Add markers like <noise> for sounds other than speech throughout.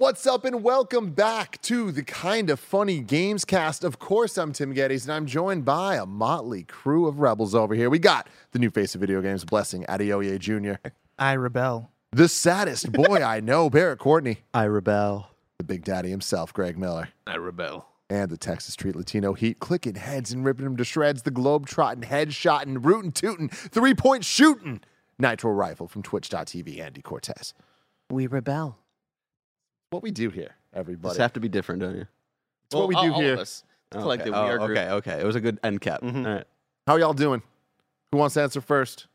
What's up, and welcome back to the Kind of Funny Games cast. Of course, I'm Tim Gettys, and I'm joined by a motley crew of rebels over here. We got the new face of video games, Blessing Adeoye Jr., I rebel. the saddest boy I know, Barrett Courtney, I rebel. the Big Daddy himself, Greg Miller, I rebel. and the Texas Street Latino Heat, clicking heads and ripping them to shreds, the globe trotting, head shotting, rootin' tootin', three point shooting, Nitro Rifle from Twitch.tv, Andy Cortez. We rebel. What we do here, everybody. Just have to be different, don't you? It's what we do all here. Of us. Okay. Collectively, Oh, our group. okay, okay. It was a good end cap. Mhm. All right. How are y'all doing? Who wants to answer first?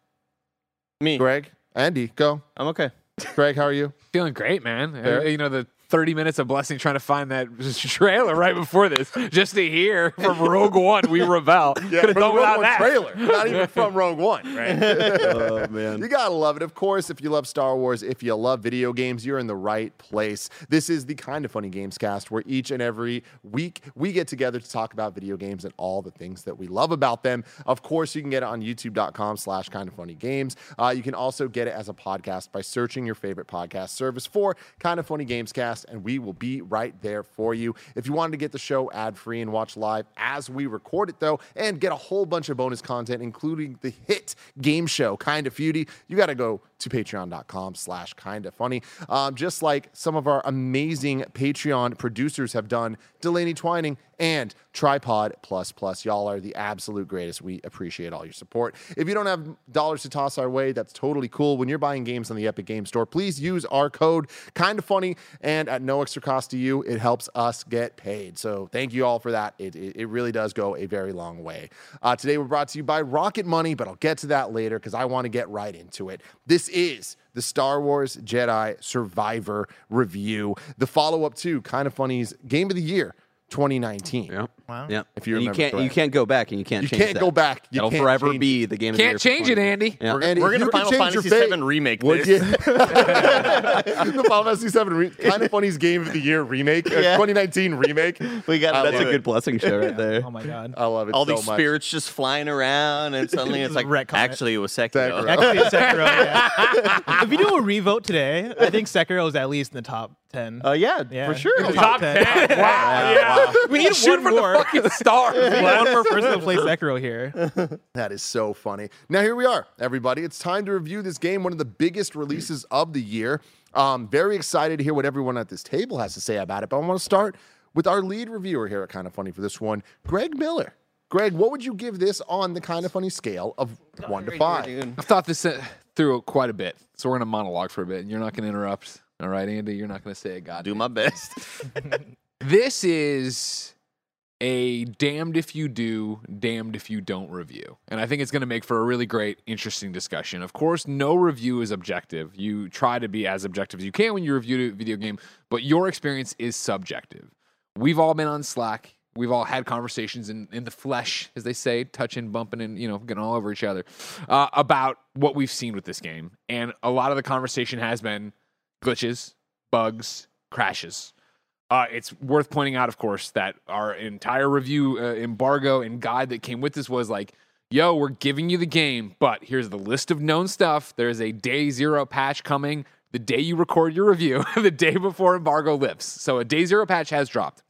Me, Greg? Andy, go. I'm okay. Greg, how are you? Feeling great, man. Fair. You know, the 30 minutes of blessing trying to find that <laughs> trailer right before this, just to hear from Rogue One, we rebel. Could have done without that. trailer. Not even <laughs> from Rogue One, right? <laughs> Oh man. You gotta love it. Of course, if you love Star Wars, if you love video games, you're in the right place. This is the kind of funny games cast where each and every week we get together to talk about video games and all the things that we love about them. Of course, you can get it on youtube.com slash kind of funny games. Uh, you can also get it as a podcast by searching your favorite podcast service for kind of funny games cast, and we will be right there for you. If you wanted to get the show ad free and watch live as we record it, though, and get a whole bunch of bonus content, including the hit game show, Kind of Feudy, you got to go to patreon.com slash kind of funny. Um, just like some of our amazing Patreon producers have done, Delaney Twining and Tripod Plus Plus. Y'all are the absolute greatest. We appreciate all your support. If you don't have dollars to toss our way, that's totally cool. When you're buying games on the Epic Game Store, please use our code kind of funny and at no extra cost to you, it helps us get paid. So thank you all for that. It, it, it really does go a very long way. Uh, today we're brought to you by Rocket Money, but I'll get to that later because I want to get right into it. This is the Star Wars Jedi Survivor review, the follow up to Kind of Funny's Game of the Year 2019. Yep. Wow. Yep. If you And remember can't you can't go back and you can't change it. You change can't that. go back. You It'll forever change be the game of the year Can't change it, Andy. Yeah. And We're gonna you Final Fantasy your fate, VII remake would this. you? <laughs> the Final Fantasy VII re- kind of funny's game of the year remake, uh, Yeah. 2019 remake. <laughs> We got That's a it. good blessing show right there. Oh my god. I love it all so these much. spirits just flying around, and suddenly it's like, actually, it was Sekiro. Sekiro. Actually, it's Sekiro. Yeah. <laughs> if you do a revote today, I think Sekiro is at least in the top ten. Uh, yeah, Yeah. for sure. Top 10. Wow. Yeah. we need Shoot one for more. the fucking stars. <laughs> We need man. one more person to play Sekiro here. <laughs> That is so funny. Now here we are, everybody. It's time to review this game, one of the biggest releases of the year. Um, very excited to hear what everyone at this table has to say about it. But I want to start with our lead reviewer here at Kind of Funny for this one, Greg Miller. Greg, what would you give this on the Kind of Funny scale of one to five? I've thought this uh, through quite a bit, so we're going to monologue for a bit, and you're not going to interrupt. All right, Andy? You're not going to say a god. Do my best. <laughs> This is a damned if you do, damned if you don't review. And I think it's going to make for a really great, interesting discussion. Of course, no review is objective. You try to be as objective as you can when you review a video game, but your experience is subjective. We've all been on Slack. We've all had conversations in, in the flesh, as they say, touching, bumping, and you know, getting all over each other uh, about what we've seen with this game. And a lot of the conversation has been glitches, bugs, crashes. Uh, it's worth pointing out, of course, that our entire review uh, embargo and guide that came with this was like, yo, we're giving you the game, but here's the list of known stuff. There's a day zero patch coming the day you record your review, <laughs> the day before embargo lifts. So a day zero patch has dropped.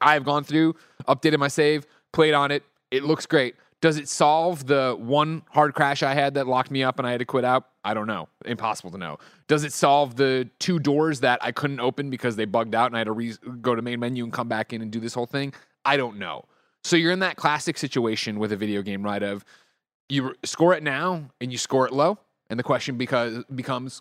I have gone through, updated my save, played on it. It looks great. Does it solve the one hard crash I had that locked me up and I had to quit out? I don't know. Impossible to know. Does it solve the two doors that I couldn't open because they bugged out and I had to re- go to main menu and come back in and do this whole thing? I don't know. So you're in that classic situation with a video game, right? Of you score it now and you score it low, and the question because becomes,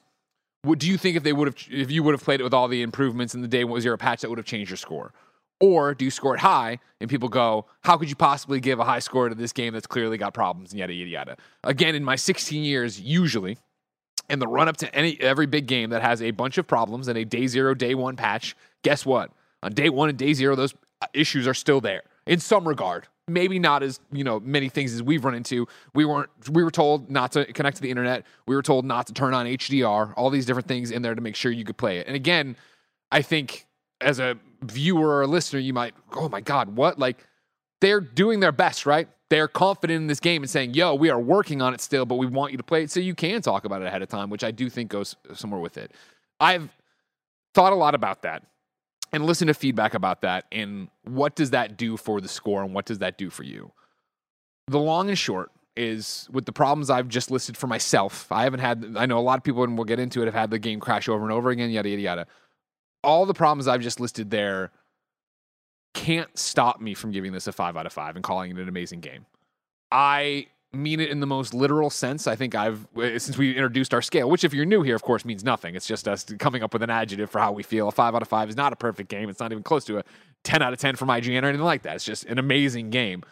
what do you think if they would have if you would have played it with all the improvements in the day one zero patch that would have changed your score? Or do you score it high and people go, how could you possibly give a high score to this game that's clearly got problems and yada yada yada? Again, in my 16 years, usually in the run up to any every big game that has a bunch of problems and a day zero, day one patch, guess what? On day one and day zero, those uh, issues are still there in some regard. Maybe not as you know many things as we've run into. We weren't. We were told not to connect to the internet. We were told not to turn on HDR. All these different things in there to make sure you could play it. And again, I think as a viewer or listener, you might, oh my god, what? Like they're doing their best, right? They're confident in this game and saying, yo, we are working on it still, but we want you to play it so you can talk about it ahead of time, which I do think goes somewhere with it. I've thought a lot about that and listened to feedback about that and what does that do for the score and what does that do for you? The long and short is with the problems I've just listed for myself. I haven't had, I know a lot of people, and we'll get into it, have had the game crash over and over again, yada, yada, yada. All the problems I've just listed there can't stop me from giving this a five out of five and calling it an amazing game. I mean it in the most literal sense. I think I've, uh, since we introduced our scale, which if you're new here, of course, means nothing. It's just us coming up with an adjective for how we feel. A five out of five is not a perfect game. It's not even close to a 10 out of 10 from IGN or anything like that. It's just an amazing game.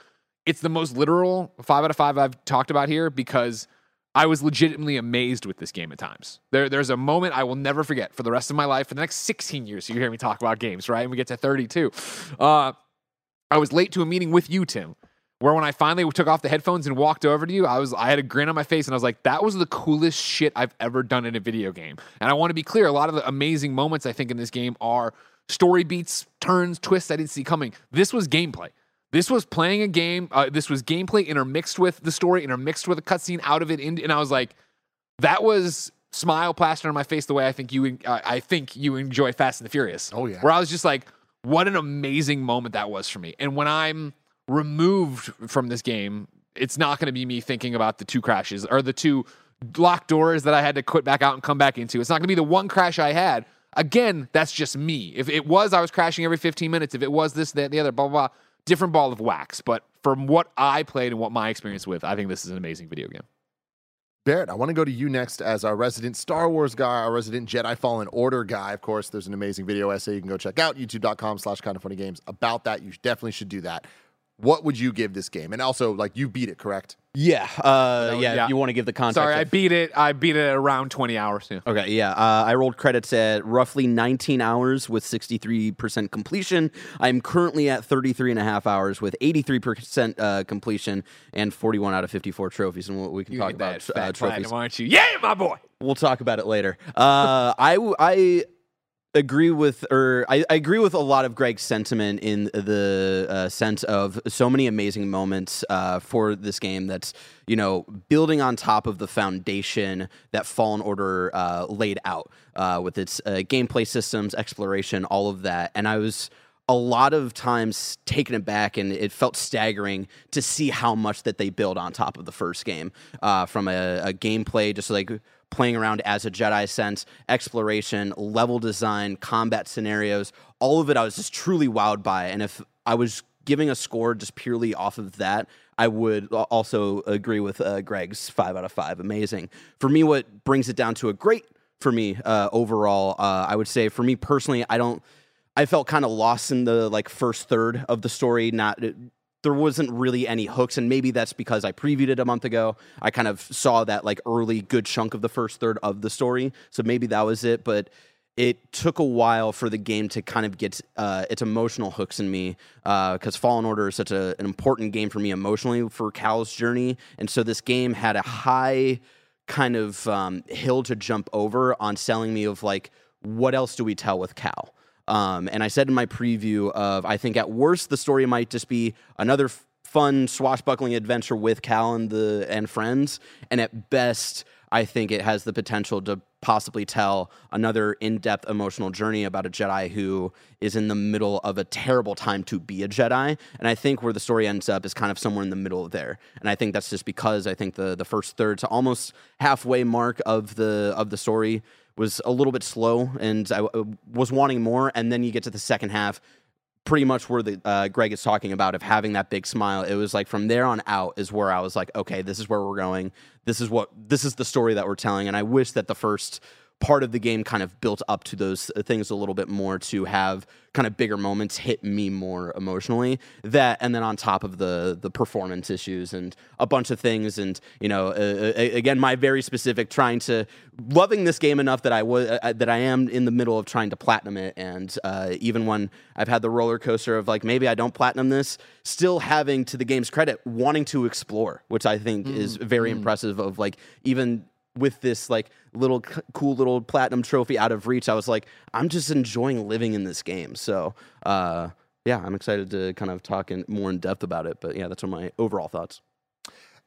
It's the most literal five out of five I've talked about here because I was legitimately amazed with this game at times. There, there's a moment I will never forget for the rest of my life, for the next 16 years. You hear me talk about games, right? And we get to 32. Uh, I was late to a meeting with you, Tim, where when I finally took off the headphones and walked over to you, I was I had a grin on my face and I was like, that was the coolest shit I've ever done in a video game. And I want to be clear, a lot of the amazing moments I think in this game are story beats, turns, twists I didn't see coming. This was gameplay. This was playing a game. Uh, this was gameplay intermixed with the story, intermixed with a cutscene out of it, and I was like, that was smile plastered on my face the way I think you uh, I think you enjoy Fast and the Furious. Oh, yeah. Where I was just like, what an amazing moment that was for me. And when I'm removed from this game, it's not going to be me thinking about the two crashes or the two locked doors that I had to quit back out and come back into. It's not going to be the one crash I had. Again, that's just me. If it was, I was crashing every 15 minutes. If it was this, that, the other, blah, blah, blah, different ball of wax. But from what I played and what my experience with, I think this is an amazing video game. Barrett, I want to go to you next as our resident Star Wars guy, our resident Jedi Fallen Order guy. Of course, there's an amazing video essay you can go check out, youtube.com slash kind of funny games about that. You definitely should do that. What would you give this game? And also, like, you beat it, correct? Yeah, uh, No, yeah. yeah. You want to give the context. Sorry, I beat it. I beat it at around 20 hours. Yeah. Okay, yeah. Uh, I rolled credits at roughly 19 hours with 63% completion. I'm currently at 33 and a half hours with 83% uh, completion and 41 out of 54 trophies. And we- we can You talk about that uh, trophies. platinum, aren't you? Yeah, my boy. We'll talk about it later. Uh, <laughs> I w- I agree with or I, I agree with a lot of Greg's sentiment in the uh, sense of so many amazing moments uh, for this game that's you know building on top of the foundation that Fallen Order uh, laid out uh, with its uh, gameplay systems, exploration, all of that, and I was a lot of times taken aback and it felt staggering to see how much that they build on top of the first game uh, from a, a gameplay just like playing around as a jedi sense exploration level design combat scenarios all of it i was just truly wowed by. And if i was giving a score just purely off of that i would also agree with uh, greg's five out of five. Amazing. For me what brings it down to a great for me uh, overall uh, i would say for me personally i don't I felt kind of lost in the like first third of the story. Not it, there wasn't really any hooks, and maybe that's because I previewed it a month ago. I kind of saw that like early good chunk of the first third of the story, so maybe that was it. But it took a while for the game to kind of get uh, its emotional hooks in me because Fallen Order is such a, an important game for me emotionally for Cal's journey, and so this game had a high kind of um, hill to jump over on selling me of like what else do we tell with Cal. Um, and I said in my preview of I think at worst the story might just be another f- fun swashbuckling adventure with Cal and the and friends, and at best I think it has the potential to possibly tell another in-depth emotional journey about a Jedi who is in the middle of a terrible time to be a Jedi. And I think where the story ends up is kind of somewhere in the middle of there. And I think that's just because I think the the first third to almost halfway mark of the of the story was a little bit slow and I uh, was wanting more. And then you get to the second half, pretty much where the uh, Greg is talking about of having that big smile. It was like from there on out is where I was like, okay, this is where we're going. This is what this is the story that we're telling. And I wish that the first part of the game kind of built up to those things a little bit more to have kind of bigger moments hit me more emotionally. That and then on top of the the performance issues and a bunch of things and you know uh, uh, again my very specific trying to loving this game enough that I was uh, that I am in the middle of trying to platinum it. And uh, even when I've had the roller coaster of like maybe I don't platinum this still having to the game's credit wanting to explore which I think is very impressive of like even with this like little c- cool little platinum trophy out of reach i was like i'm just enjoying living in this game so uh yeah i'm excited to kind of talk in more in depth about it but yeah that's what my overall thoughts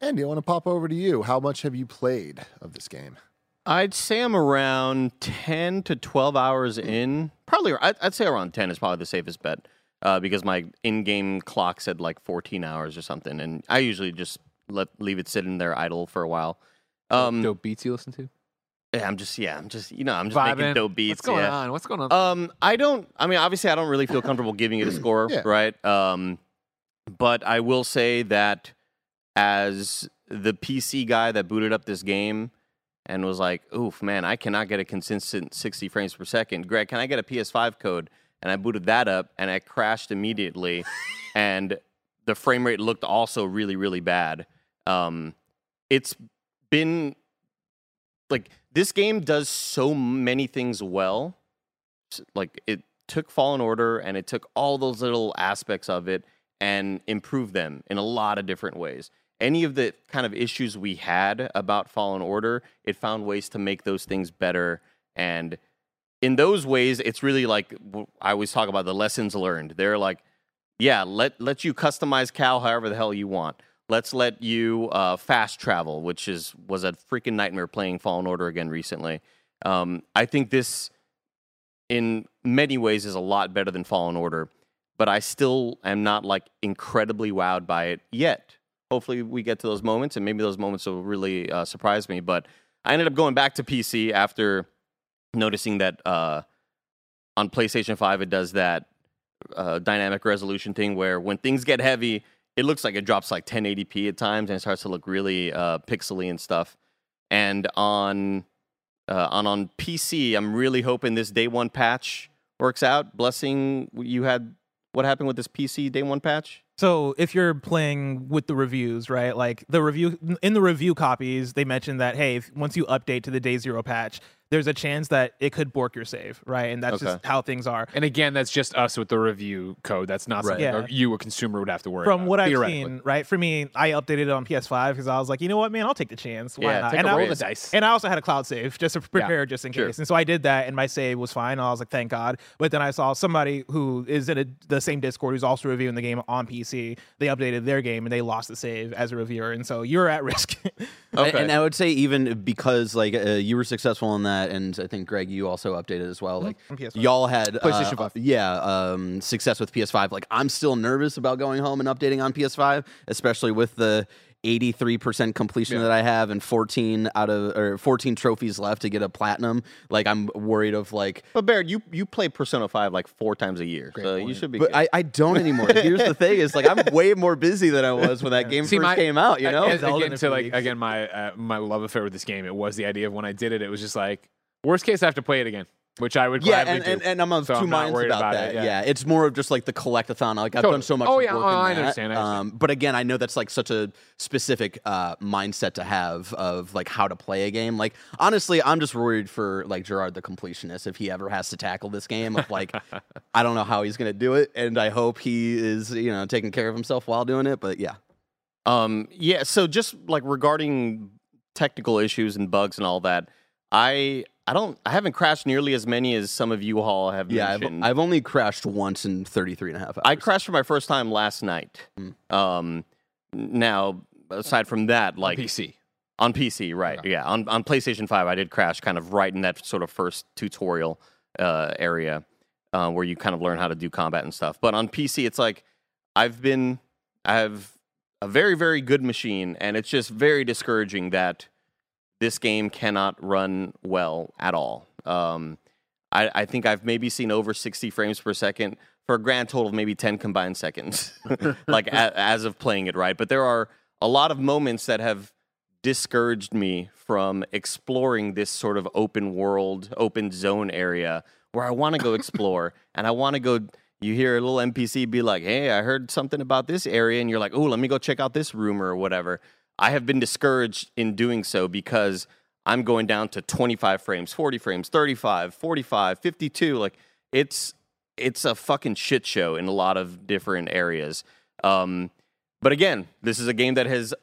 Andy, I want to pop over to you. How much have you played of this game? I'd say I'm around 10 to 12 hours in. Probably, I'd, I'd say around 10 is probably the safest bet uh, because my in game clock said like 14 hours or something. And I usually just let leave it sitting there idle for a while. Um, dope beats you listen to? yeah, I'm just, yeah, I'm just, you know, I'm just making Vibing. dope beats. What's going yeah. on? What's going on? Um, I don't. I mean, obviously, I don't really feel comfortable giving it a score, <clears throat> Yeah. right? Um, but I will say that as the PC guy that booted up this game and was like, "Oof, man, I cannot get a consistent 60 frames per second." Greg, can I get a PS5 code? And I booted that up, and I crashed immediately, <laughs> and the frame rate looked also really, really bad. Um, it's been like this game does so many things well like it took Fallen Order and it took all those little aspects of it and improved them in a lot of different ways. Any of the kind of issues we had about Fallen Order, it found ways to make those things better. And in those ways, it's really like I always talk about the lessons learned. They're like, yeah, let let you customize Cal however the hell you want. Let's let you uh, fast travel, which is was a freaking nightmare playing Fallen Order again recently. Um, I think this in many ways is a lot better than Fallen Order, but I still am not like incredibly wowed by it yet. Hopefully, we get to those moments, and maybe those moments will really uh, surprise me. But I ended up going back to PC after noticing that uh, on PlayStation Five it does that uh, dynamic resolution thing where when things get heavy, it looks like it drops like 1080p at times and it starts to look really uh, pixely and stuff. And on uh, on on PC, I'm really hoping this day one patch works out. Blessing, you had what happened with this PC day one patch? So if you're playing with the reviews, right? Like the review in the review copies, they mentioned that hey, if, once you update to the day zero patch, there's a chance that it could bork your save, right? And that's Okay. just how things are. and again, that's just us with the review code. That's not something Yeah. you, a consumer, would have to worry From about. what I've seen, right? For me, I updated it on PS5 because I was like, you know what, man, I'll take the chance. Why Yeah, not? take and a I roll was- the dice. And I also had a cloud save just to prepare, just in sure. case. And so I did that, and my save was fine. I was like, thank God. But then I saw somebody who is in a, the same Discord who's also reviewing the game on PC. They updated their game and they lost the save as a reviewer, and so you're at risk. <laughs> And- Okay. And, I would say even because like uh, you were successful in that, and I think Greg, you also updated as well. Like PS5. y'all had PlayStation uh, 5. yeah, um, success with PS5. Like I'm still nervous about going home and updating on PS5, especially with the 83% completion Yeah. that I have and 14 out of or 14 trophies left to get a platinum. Like I'm worried of like But Baird, you you play Persona Five like four times a year, so you should be. but good. I, I don't anymore. Here's the thing: is like I'm <laughs> way more busy than I was when that game See, first my- came out. You know, And again, to like again my uh, my love affair with this game, it was the idea of when I did it, it was just like worst case I have to play it again, which I would yeah, gladly and, do. and, and I'm of So 2 I'm minds about, about that. it, yeah. yeah. it's more of just like the collectathon. Like I've Totally. done so much. Oh, work yeah, in oh, I that. understand, I understand. Um, but again, I know that's like such a specific uh, mindset to have of like how to play a game. Like honestly, I'm just worried for like Jirard the completionist if he ever has to tackle this game. Of like, <laughs> I don't know how he's gonna do it, and I hope he is you know taking care of himself while doing it. But yeah, Um, yeah, so just like regarding technical issues and bugs and all that, I I don't I haven't crashed nearly as many as some of you all have yeah, I've. I've only crashed once in 33 and a half hours. I crashed for my first time last night. Hmm. Um, now aside from that, like PC. on PC, right? Okay. Yeah, on on PlayStation Five, I did crash kind of right in that sort of first tutorial uh, area uh, where you kind of learn how to do combat and stuff. But on PC, it's like I've been I have a very very good machine, and it's just very discouraging that this game cannot run well at all. Um, I, I think I've maybe seen over 60 frames per second for a grand total of maybe 10 combined seconds, <laughs> like a, as of playing it right. But there are a lot of moments that have discouraged me from exploring this sort of open world, open zone area where I want to go explore <laughs> and I want to go. You hear a little NPC be like, "Hey, I heard something about this area," and you're like, "Oh, let me go check out this rumor or whatever." I have been discouraged in doing so because I'm going down to 25 frames, 40 frames, 35, 45, 52. Like it's it's a fucking shit show in a lot of different areas. Um, but again, this is a game that has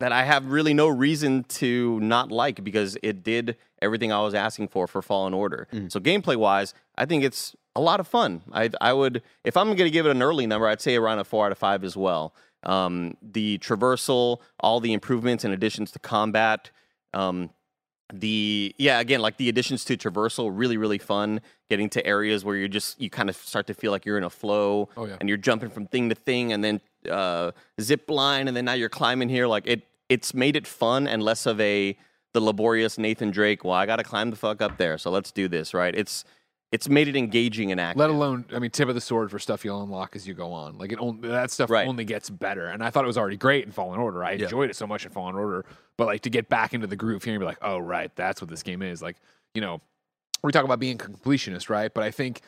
that I have really no reason to not like because it did everything I was asking for for Fallen Order. So gameplay wise, I think it's a lot of fun. I I would if I'm going to give it an early number, I'd say around a four out of five as well. Um, the traversal, all the improvements and additions to combat, um, the yeah again like the additions to traversal really really fun getting to areas where you're just you kind of start to feel like you're in a flow Oh, yeah. and you're jumping from thing to thing and then uh zip line and then now you're climbing here like it it's made it fun and less of a the laborious nathan drake well i gotta climb the fuck up there so let's do this right it's it's made it engaging and active Let alone, I mean, tip of the sword for stuff you'll unlock as you go on. Like it, only, that stuff Right. only gets better. And I thought it was already great in Fallen Order. I enjoyed it so much in Fallen Order, but like to get back into the groove here and be like, oh right, that's what this game is. Like, you know, we talk about being completionist, right? But I think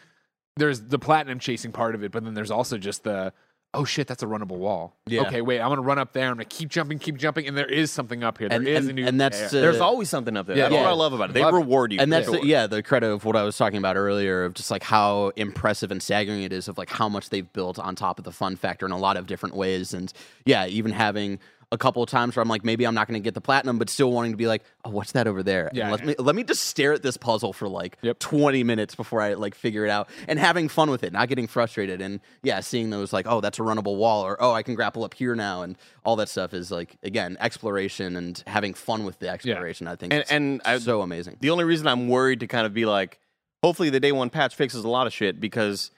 there's the platinum chasing part of it, but then there's also just the oh shit, that's a runnable wall. Yeah. Okay, wait, I'm gonna run up there. I'm gonna keep jumping, keep jumping, and there is something up here. There is And- a and- new. and that's, yeah. uh, there's always something up there Yeah. that's what i love about it they Love reward you and that's sure. the, yeah the credit of what I was talking about earlier of just like how impressive and staggering it is of like how much they've built on top of the fun factor in a lot of different ways and yeah even having a couple of times where I'm like maybe I'm not going to get the platinum but still wanting to be like oh what's that over there Yeah. and let me let me just stare at this puzzle for like Yep. 20 minutes before I like figure it out and having fun with it not getting frustrated and yeah seeing those like oh that's a runnable wall or oh I can grapple up here now and all that stuff is like again exploration and having fun with the exploration I think And- and I- so amazing The only reason I'm worried to kind of be like, hopefully the day one patch fixes a lot of shit because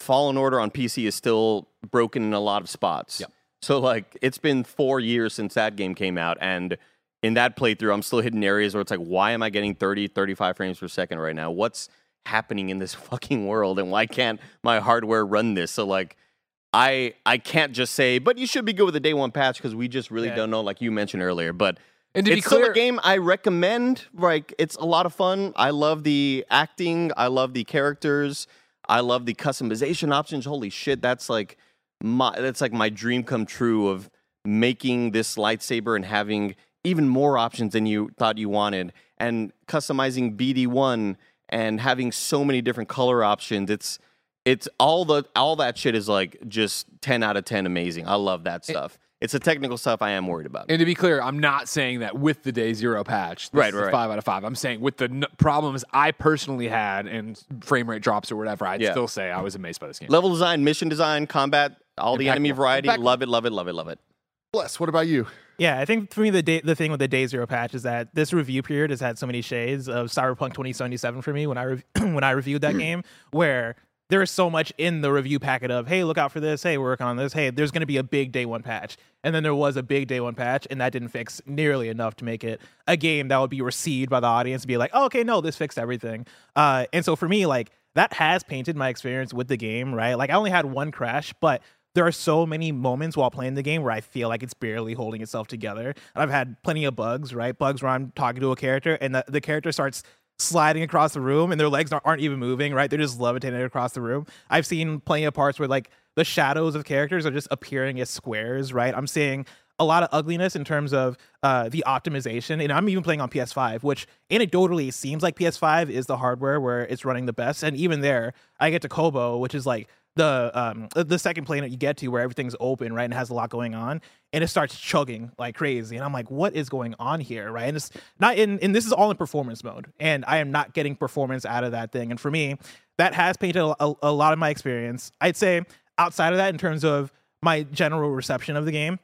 Fallen Order on PC is still broken in a lot of spots. Yep. So like it's been four years since that game came out and in that playthrough I'm still hitting areas where it's like, why am I getting 30, 35 frames per second right now? What's happening in this <laughs> fucking world and why can't my hardware run this? So like I I can't just say, but you should be good with the day one patch because we just really Yeah. don't know, like you mentioned earlier. But And to be it's still a game I recommend. Like it's a lot of fun. I love the acting. I love the characters. I love the customization options. Holy shit, that's like my that's like my dream come true of making this lightsaber and having even more options than you thought you wanted and customizing BD1 and having so many different color options. It's it's all the all that shit is like just 10 out of 10 amazing. I love that stuff. It's the technical stuff I am worried about. And to be clear, I'm not saying that with the day zero patch, this Right, is right, right. five out of five. I'm saying with the n- problems I personally had and frame rate drops or whatever, I'd Yeah. still say I was amazed by this game. Level design, mission design, combat, all the enemy Impeccable. variety. Impeccable. Love it, love it, love it, love it. Bless, what about you? Yeah, I think for me the day, the thing with the day zero patch is that this review period has had so many shades of Cyberpunk 2077 for me when I rev- <clears throat> when I reviewed that hmm. game, where there is so much in the review packet of hey look out for this, hey we're working on this, hey there's going to be a big day one patch, and then there was a big day one patch, and that didn't fix nearly enough to make it a game that would be received by the audience and be like oh, okay no this fixed everything, uh, and so for me like that has painted my experience with the game right, like I only had one crash, but there are so many moments while playing the game where I feel like it's barely holding itself together. And I've had plenty of bugs, right? Bugs where I'm talking to a character and the, the character starts sliding across the room and their legs aren't, even moving, right? They're just levitating across the room. I've seen plenty of parts where like the shadows of characters are just appearing as squares, right? I'm seeing a lot of ugliness in terms of uh, the optimization. And I'm even playing on PS5, which anecdotally seems like PS5 is the hardware where it's running the best. And even there, I get to Koboh, which is like the um the second planet you get to where everything's open right and has a lot going on and it starts chugging like crazy and i'm like what is going on here right and it's not in and this is all in performance mode and i am not getting performance out of that thing and for me that has painted a, a, a lot of my experience i'd say outside of that in terms of my general reception of the game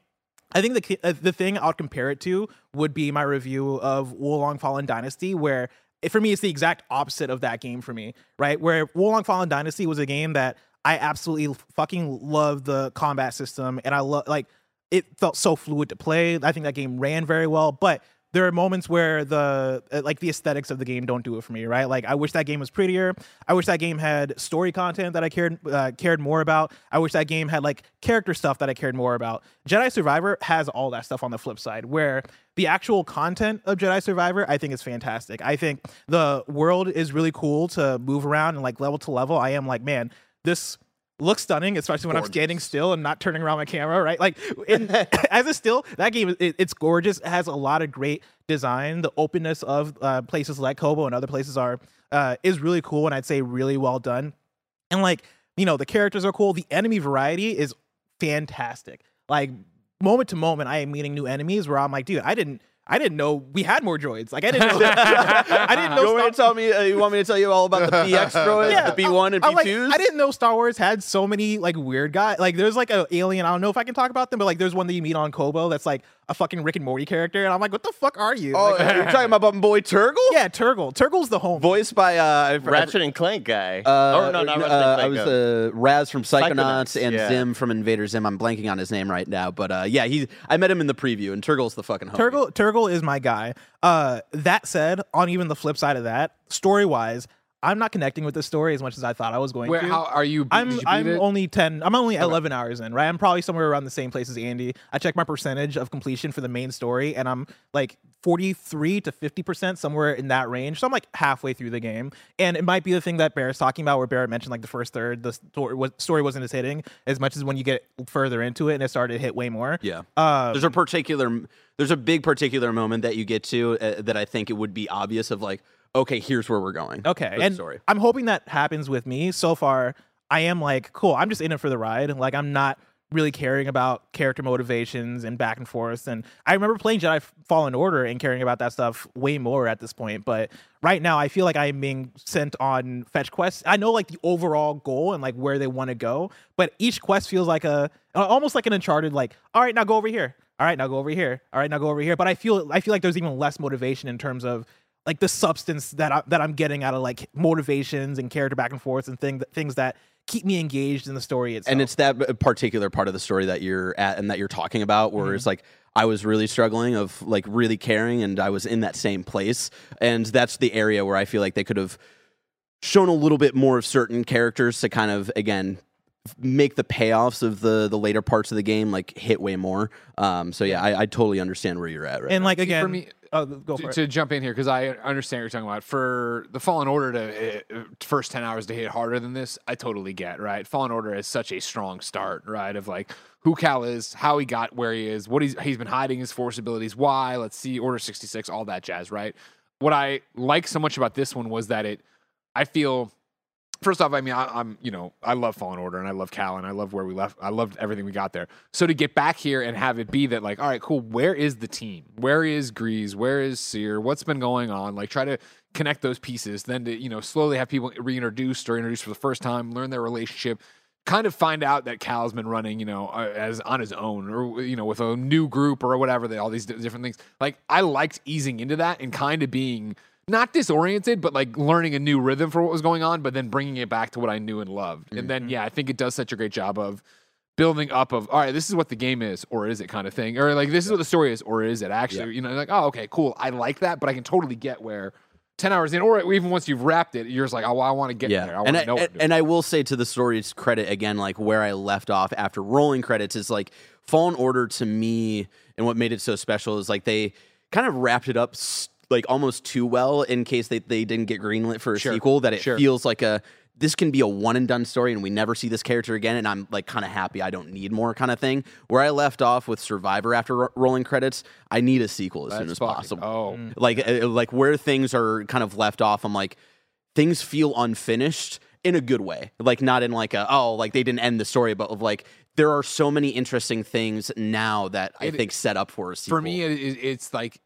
I think the uh, the thing I'll compare it to would be my review of Wo Long Fallen Dynasty, where it, for me it's the exact opposite of that game for me, right? Where Wo Long Fallen Dynasty was a game that I absolutely fucking loved the combat system, and I love like it felt so fluid to play. I think that game ran very well, but there are moments where the uh, like the aesthetics of the game don't do it for me, right? Like I wish that game was prettier. I wish that game had story content that I cared uh, cared more about. I wish that game had like character stuff that I cared more about. Jedi Survivor has all that stuff on the flip side, where the actual content of Jedi Survivor I think is fantastic. I think the world is really cool to move around and like level to level. I am like, man, this looks stunning, especially when I'm standing still and not turning around my camera, right? Like, in, <coughs> as a still, that game it, it's gorgeous. It has a lot of great design. The openness of uh, places like Koboh and other places are uh, is really cool, and I'd say really well done. And like, you know, the characters are cool. The enemy variety is fantastic. Like moment to moment, I am meeting new enemies where I'm like, dude, I didn't. I didn't know we had more droids. Like I didn't know. <laughs> <laughs> I didn't know. You want me to tell me? Uh, you want me to tell you all about the <laughs> BX droids, Yeah, the B one and I'm B like, twos? I didn't know Star Wars had so many like weird guys. Like there's like an alien. I don't know if I can talk about them, but like there's one that you meet on Koboh that's like a fucking Rick and Morty character, and I'm like, what the fuck are you? Oh, Like, you're talking about my boy Turgle? yeah, Turgle. Turgle's the home. Voiced by uh, Ratchet and Clank guy. Uh, or no, not uh, Ratchet and I Clank. was uh, uh, Raz from Psychonauts, Psychonauts, and yeah. Zim from Invader Zim. I'm blanking on his name right now, but uh, yeah, he. I met him in the preview, and Turgle's the fucking homie. Turgle Turgle is my guy. Uh, that said, on even the flip side of that, story wise, I'm not connecting with the story as much as I thought I was going Where to. how are you? I'm you I'm it? only ten. I'm only eleven hours in. Right, I'm probably somewhere around the same place as Andy. I checked my percentage of completion for the main story, and I'm like 43 to 50 percent, somewhere in that range. So I'm like halfway through the game, and it might be the thing that Barrett's talking about, where Barrett mentioned like the first third, the story, was, story wasn't as hitting as much as when you get further into it, and it started to hit way more. Yeah. Uh, There's a particular, there's a big particular moment that you get to uh, that I think it would be obvious of like, okay, here's where we're going. Okay, and story. I'm hoping that happens with me. So far, I am like, cool. I'm just in it for the ride. Like, I'm not really caring about character motivations and back and forth. And I remember playing Jedi Fallen Order and caring about that stuff way more at this point. But right now, I feel like I am being sent on fetch quests. I know like the overall goal and like where they want to go, but each quest feels like a almost like an Uncharted. Like, all right, now go over here. All right, now go over here. All right, now go over here. But I feel I feel like there's even less motivation in terms of like the substance that I, that I'm getting out of like motivations and character back and forth and thing things that keep me engaged in the story itself. and it's that particular part of the story that you're at and that you're talking about where Mm-hmm. it's like i was really struggling of like really caring and i was in that same place and that's the area where i feel like they could have shown a little bit more of certain characters to kind of again make the payoffs of the the later parts of the game like hit way more um so yeah i, I totally understand where you're at right and now. like See, again, for me- oh, go for to, it. to jump in here because I understand what you're talking about. For the Fallen Order to uh, first ten hours to hit harder than this, I totally get. Right, Fallen Order is such a strong start. Right, of like who Cal is, how he got where he is, what he's he's been hiding his force abilities, why. Let's see, Order sixty six, all that jazz. Right. What I like so much about this one was that it, I feel. First off, I mean, I, I'm you know I love Fallen Order and I love Cal and I love where we left. I loved everything we got there. So to get back here and have it be that like, all right, cool. Where is the team? Where is Greez? Where is Cere? What's been going on? Like, try to connect those pieces. Then to you know slowly have people reintroduced or introduced for the first time, learn their relationship. Kind of find out that Cal's been running, you know, uh, as on his own, or you know, with a new group or whatever. They all these different things. Like I liked easing into that and kind of being not disoriented, but like learning a new rhythm for what was going on, but then bringing it back to what I knew and loved. And then, mm-hmm. yeah, I think it does such a great job of building up of, all right, this is what the game is, or is it kind of thing, or like this is what the story is, or is it actually, you know, like, oh, okay, cool, I like that, but I can totally get where. 10 hours in, or even once you've wrapped it, you're just like, oh, I want to get there. I want and to I, know and, and I will say to the story's credit again, like where I left off after rolling credits is like Fallen Order to me, and what made it so special is like they kind of wrapped it up s- like almost too well in case they, they didn't get greenlit for a Sure, sequel. That it sure. feels like a this can be a one and done story, and we never see this character again. And I'm like kind of happy I don't need more kind of thing. Where I left off with Survivor after ro- rolling credits, I need a sequel as soon as fucking- possible Oh, like uh, like where things are kind of left off i'm like things feel unfinished in a good way like not in like a oh like they didn't end the story but of like there are so many interesting things now that i think set up for a sequel for me, it, it- it's like,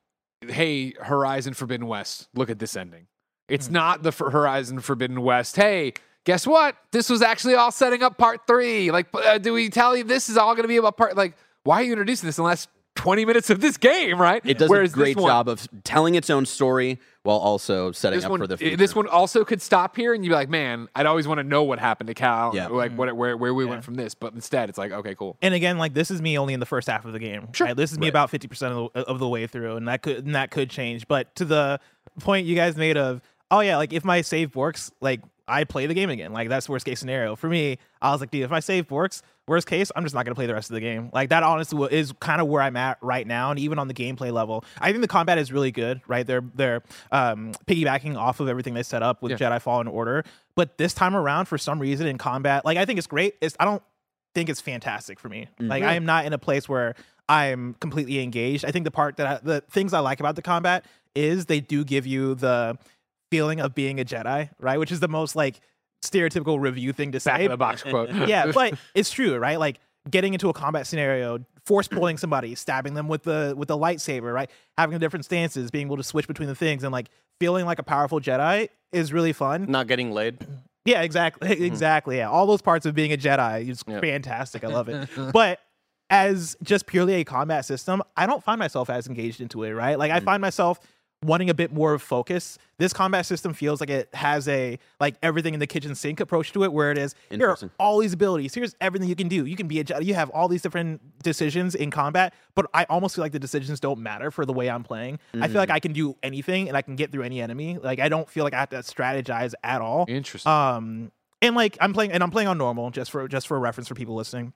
hey, Horizon Forbidden West, look at this ending. It's not the F- Horizon Forbidden West. Hey, guess what? This was actually all setting up part three. Like, uh, do we tell you this is all going to be about part? Like, why are you introducing this unless 20 minutes of this game, right? It does Whereas a great one, job of telling its own story while also setting This up one, for the eh, future. this one also could stop here, and you'd be like, "Man, I'd always want to know what happened to Cal, Yeah. like mm-hmm. what, where where we Yeah. went from this." But instead, it's like, "Okay, cool." And again, like this is me only in the first half of the game. Sure. Right? This is me Right. about fifty percent of the, of the way through, and that could and that could change. But to the point you guys made of, oh yeah, like if my save works, like I play the game again. Like that's worst case scenario for me. I was like, dude, if my save works, worst case, I'm just not gonna play the rest of the game. Like that honestly is kind of where I'm at right now, and even on the gameplay level, I think the combat is really good. Right? They're they're um, piggybacking off of everything they set up with Yeah. Jedi Fallen Order. But this time around, for some reason in combat, like I think it's great. It's I don't think it's fantastic for me. Like I am not in a place where I'm completely engaged. I think the part that I, the things I like about the combat is they do give you the feeling of being a Jedi, right? Which is the most like stereotypical review thing to Back say. of the box quote. <laughs> yeah, but <laughs> it's true, right? Like getting into a combat scenario, force pulling somebody, stabbing them with the with the lightsaber, right? Having different stances, being able to switch between the things, and like feeling like a powerful Jedi is really fun. Not getting laid. <laughs> Yeah, exactly. Mm-hmm. Exactly. Yeah. All those parts of being a Jedi is Yep. fantastic. I love it. but as just purely a combat system, I don't find myself as engaged into it, right? Like I mm. find myself wanting a bit more of focus. This combat system feels like it has a like everything in the kitchen sink approach to it where it is here are all these abilities. Here's everything you can do. You can be a Jedi. You have all these different decisions in combat, but I almost feel like the decisions don't matter for the way I'm playing. I feel like I can do anything and I can get through any enemy. Like I don't feel like I have to strategize at all. Interesting. Um, and like I'm playing, and I'm playing on normal just for just for reference for people listening.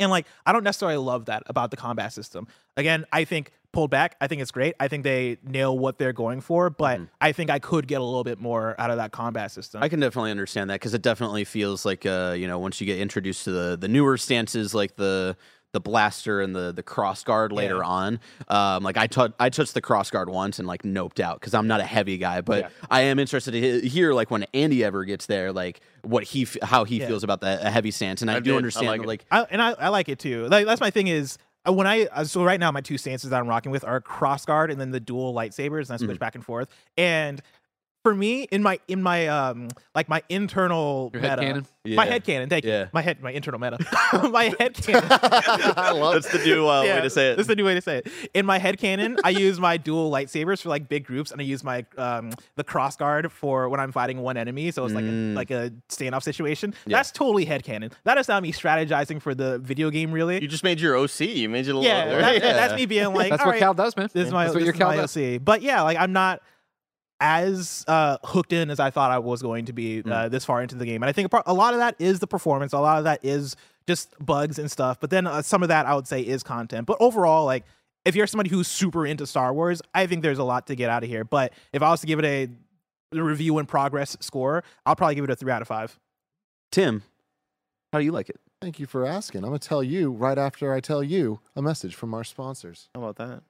And like I don't necessarily love that about the combat system. Again, I think pulled back. I think it's great. I think they nail what they're going for, but I think I could get a little bit more out of that combat system. I can definitely understand that because it definitely feels like uh, you know once you get introduced to the the newer stances like the the blaster and the the cross guard later Yeah. on. Um, like I tou- I touched the cross guard once and like noped out because I'm not a heavy guy, but Yeah. I am interested to hear like when Andy ever gets there, like what he f- how he Yeah. feels about the a heavy stance, and I, I do did. I understand like that, like I, and I, I like it too. Like that's my thing is when I uh, so right now my two stances that I'm rocking with are cross guard and then the dual lightsabers and I Mm-hmm. switch back and forth. And for me in my in my um like my internal Your meta, headcanon? my head canon, thank Yeah. you. My head my internal meta. <laughs> my head canon. <laughs> I love That's the new uh, way to say it. That's the new way to say it. In my head canon, I use my dual lightsabers for like big groups, and I use my um the cross guard for when I'm fighting one enemy. So it's like a, like a standoff situation. That's totally head canon. That is not me strategizing for the video game, really. You just made your OC. You made your little. yeah, that- <laughs> that's me being like, That's all what right, Cal does, man. This is my That's what this your is Cal my does. OC. But yeah, like I'm not as uh, hooked in as I thought I was going to be uh, this far into the game, and I think a, part, a lot of that is the performance. A lot of that is just bugs and stuff. But then uh, some of that I would say is content. But overall, like if you're somebody who's super into Star Wars, I think there's a lot to get out of here. But if I was to give it a review in progress score, I'll probably give it a three out of five. Tim, how do you like it? Thank you for asking. I'm going to tell you right after I tell you a message from our sponsors. How about that?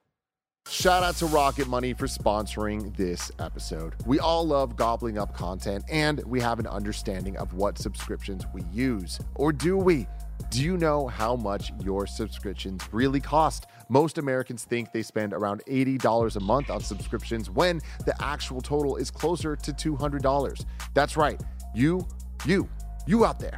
Shout out to Rocket Money for sponsoring this episode. We all love gobbling up content and we have an understanding of what subscriptions we use. Or do we? Do you know how much your subscriptions really cost? Most Americans think they spend around $80 a month on subscriptions when the actual total is closer to $200. That's right. You, you, you out there.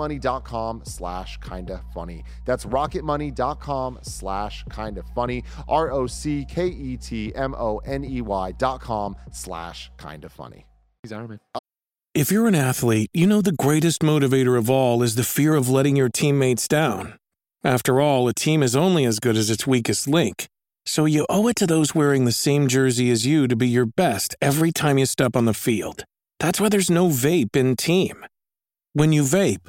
rocketmoney.com slash kinda funny. That's rocketmoney.com slash kinda funny. E R-O-C-K-E-T-M-O-N-E-Y dot com slash kinda funny. He's Iron Man. If you're an athlete, you know the greatest motivator of all is the fear of letting your teammates down. After all, a team is only as good as its weakest link. So you owe it to those wearing the same jersey as you to be your best every time you step on the field. That's why there's no vape in team. When you vape,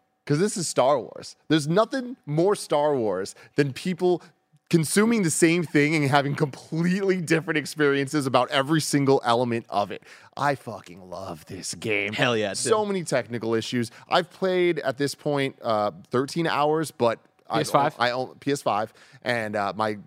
because this is Star Wars. There's nothing more Star Wars than people consuming the same thing and having completely different experiences about every single element of it. I fucking love this game. Hell yeah, So many technical issues. I've played at this point uh, 13 hours, but I- PS5? I, own PS5, and uh, my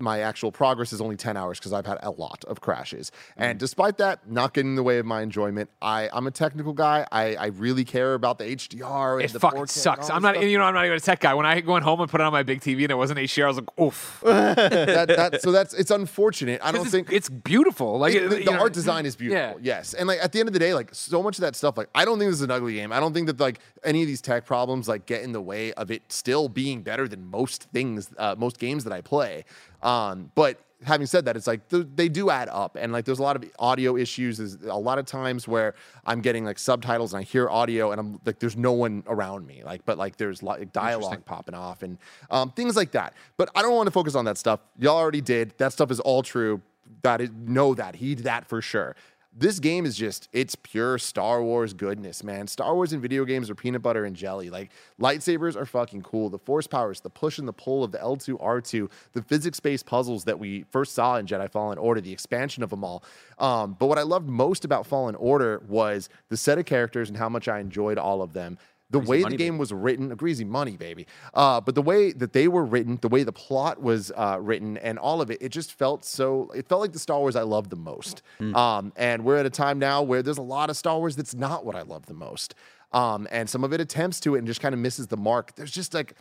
my actual progress is only 10 hours because I've had a lot of crashes. Mm. And despite that, not getting in the way of my enjoyment, I, I'm a technical guy. I, I really care about the HDR and It the fucking 4K sucks. I'm not, stuff. you know, I'm not even a tech guy. When I went home and put it on my big TV and it wasn't HDR, I was like, oof. <laughs> that, that, so that's it's unfortunate. I don't it's, think it's beautiful. Like it- the, the art design is beautiful. Yeah. Yes, and like at the end of the day, like so much of that stuff, like I don't think this is an ugly game. I don't think that like any of these tech problems like get in the way of it still being better than most things, uh, most games that I play. Um, but having said that, it's like th- they do add up, and like there's a lot of audio issues. There's a lot of times where I'm getting like subtitles and I hear audio, and I'm like, there's no one around me, like, but like there's like dialogue popping off and um, things like that. But I don't want to focus on that stuff. Y'all already did. That stuff is all true. That is know that he did that for sure. This game is just it's pure Star Wars goodness, man. Star Wars and video games are peanut butter and jelly. Like lightsabers are fucking cool. The force powers, the push and the pull of the L2 R2, the physics-based puzzles that we first saw in Jedi Fallen Order, the expansion of them all. Um, but what I loved most about Fallen Order was the set of characters and how much I enjoyed all of them. The way money, the game was written, a greasy money, baby. Uh, but the way that they were written, the way the plot was uh, written, and all of it, it just felt so. It felt like the Star Wars I loved the most. Um, and we're at a time now where there's a lot of Star Wars that's not what I love the most. Um, and some of it attempts to it and just kind of misses the mark. There's just like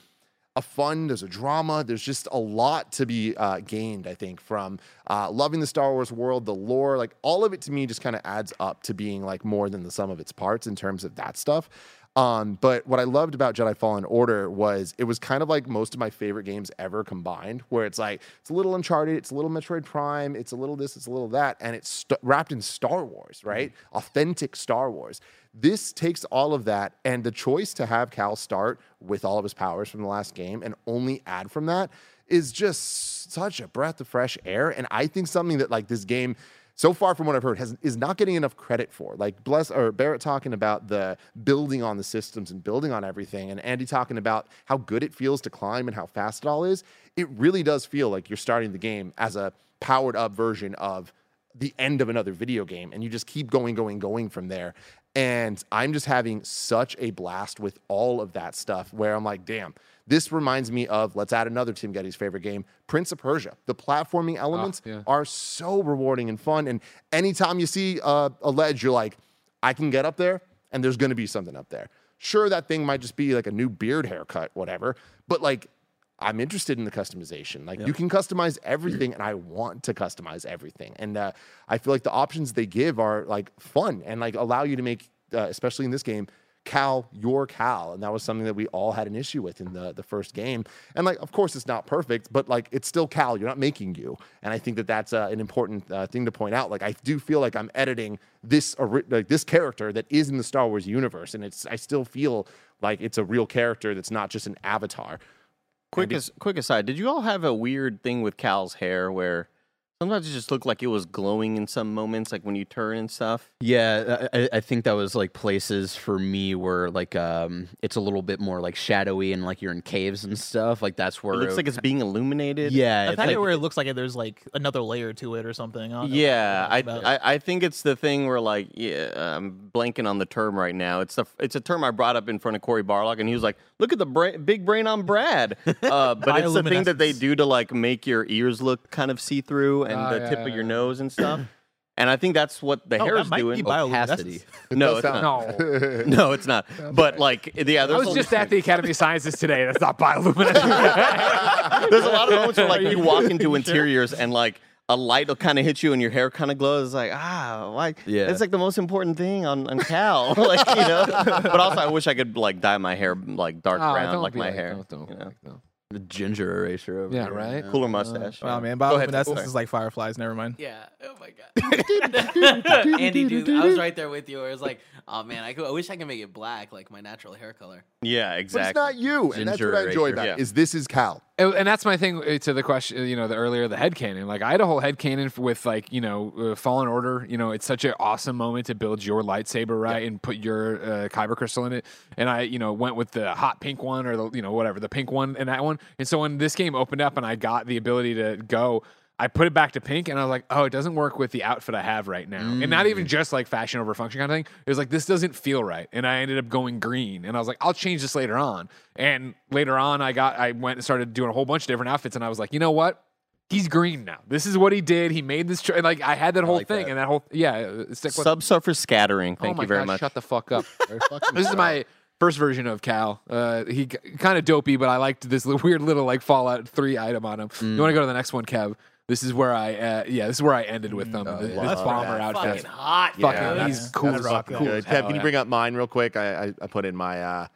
a fun, there's a drama, there's just a lot to be uh, gained, I think, from uh, loving the Star Wars world, the lore, like all of it to me just kind of adds up to being like more than the sum of its parts in terms of that stuff. Um, but what I loved about Jedi Fallen Order was it was kind of like most of my favorite games ever combined, where it's like it's a little Uncharted, it's a little Metroid Prime, it's a little this, it's a little that, and it's st- wrapped in Star Wars, right? Authentic Star Wars. This takes all of that, and the choice to have Cal start with all of his powers from the last game and only add from that is just such a breath of fresh air. And I think something that like this game so far from what I've heard, has, is not getting enough credit for. Like Bless or Barrett talking about the building on the systems and building on everything, and Andy talking about how good it feels to climb and how fast it all is. It really does feel like you're starting the game as a powered up version of the end of another video game, and you just keep going, going, going from there. And I'm just having such a blast with all of that stuff where I'm like, damn, this reminds me of, let's add another Tim Gettys' favorite game, Prince of Persia. The platforming elements yeah. are so rewarding and fun. And anytime you see uh, a ledge, you're like, I can get up there and there's going to be something up there. Sure, that thing might just be like a new beard haircut, whatever. But like, I'm interested in the customization. Like, you can customize everything, and I want to customize everything. And uh, I feel like the options they give are like fun and like allow you to make, uh, especially in this game, Cal your Cal, and that was something that we all had an issue with in the the first game. And like, of course, it's not perfect, but like, it's still Cal. You're not making you, and I think that that's uh, an important uh, thing to point out. Like, I do feel like I'm editing this like this character that is in the Star Wars universe, and it's I still feel like it's a real character that's not just an avatar. Quick, as, quick aside, did you all have a weird thing with Cal's hair where Sometimes it just looked like it was glowing in some moments, like when you turn and stuff. Yeah, I, I- I think that was like places for me where like um, it's a little bit more like shadowy and like you're in caves and stuff. Like that's where It looks like it's being illuminated. yeah, I it's find like, it where it looks like there's like another layer to it or something. I Yeah, I. I I think it's the thing where like yeah, I'm blanking on the term right now. It's the it's a term I brought up in front of Cory Barlog, and he was like, "Look at the bra- big brain on Brad." <laughs> Uh, but it's the thing that they do to like make your ears look kind of see through and Ah, the yeah, tip yeah, of your yeah. nose and stuff. <coughs> And I think that's what the Oh, hair that is might doing. be opacity. no, it's sound- not. <laughs> No, it's not. <laughs> But like, yeah, I was just at the Academy of Sciences today. That's not bioluminescent. <laughs> There's a lot of moments where like you walk into interiors and like a light will kind of hit you and your hair kind of glows. It's like ah, like Yeah. it's like the most important thing on on Cal, like you know. But also, I wish I could like dye my hair like dark Oh, brown like my like- hair. don't- don't you know? like that. The ginger eraser. Over Yeah, there. right? Cooler uh, mustache. Wow, man, Go ahead, bioluminescence Sorry. is like fireflies. Never mind. Yeah. Oh my god. <laughs> <laughs> Andy, dude, I was right there with you. Where was like, oh man, I, could, I wish I could make it black, like my natural hair color. Yeah, exactly. But exactly. it's not you, and that's Ginger what I enjoy eraser. about it. Yeah. Is this is Cal? And and that's my thing uh, to the question, you know, the earlier the head canon. Like I had a whole head canon with like, you know, uh, Fallen Order. You know, it's such an awesome moment to build your lightsaber right and put your uh, kyber crystal in it. And I, you know, went with the hot pink one or the, you know, whatever the pink one and that one. And so when this game opened up and I got the ability to go. I put it back to pink and I was like, oh, it doesn't work with the outfit I have right now. And not even just like fashion over function kind of thing. It was like, this doesn't feel right. And I ended up going green. And I was like, I'll change this later on. And later on, I got, I went and started doing a whole bunch of different outfits. And I was like, you know what? He's green now. This is what he did. He made this. Tr- and like I had that whole like thing that. and that whole yeah. uh, Stick with. Subsurface scattering. oh Thank my you very God, much. Shut the fuck up. <laughs> this is my first version of Cal. Uh, he kind of dopey, but I liked this <laughs> weird little like Fallout Three item on him. You want to go to the next one, Kev? This is where I uh, yeah. This is where I ended with them. Oh, This- this bomber rad. outfit. Fucking hot. Fucking, he's cool. that's as rock cool. Good. Kev, can you bring up mine real quick? I, I, I put in my uh,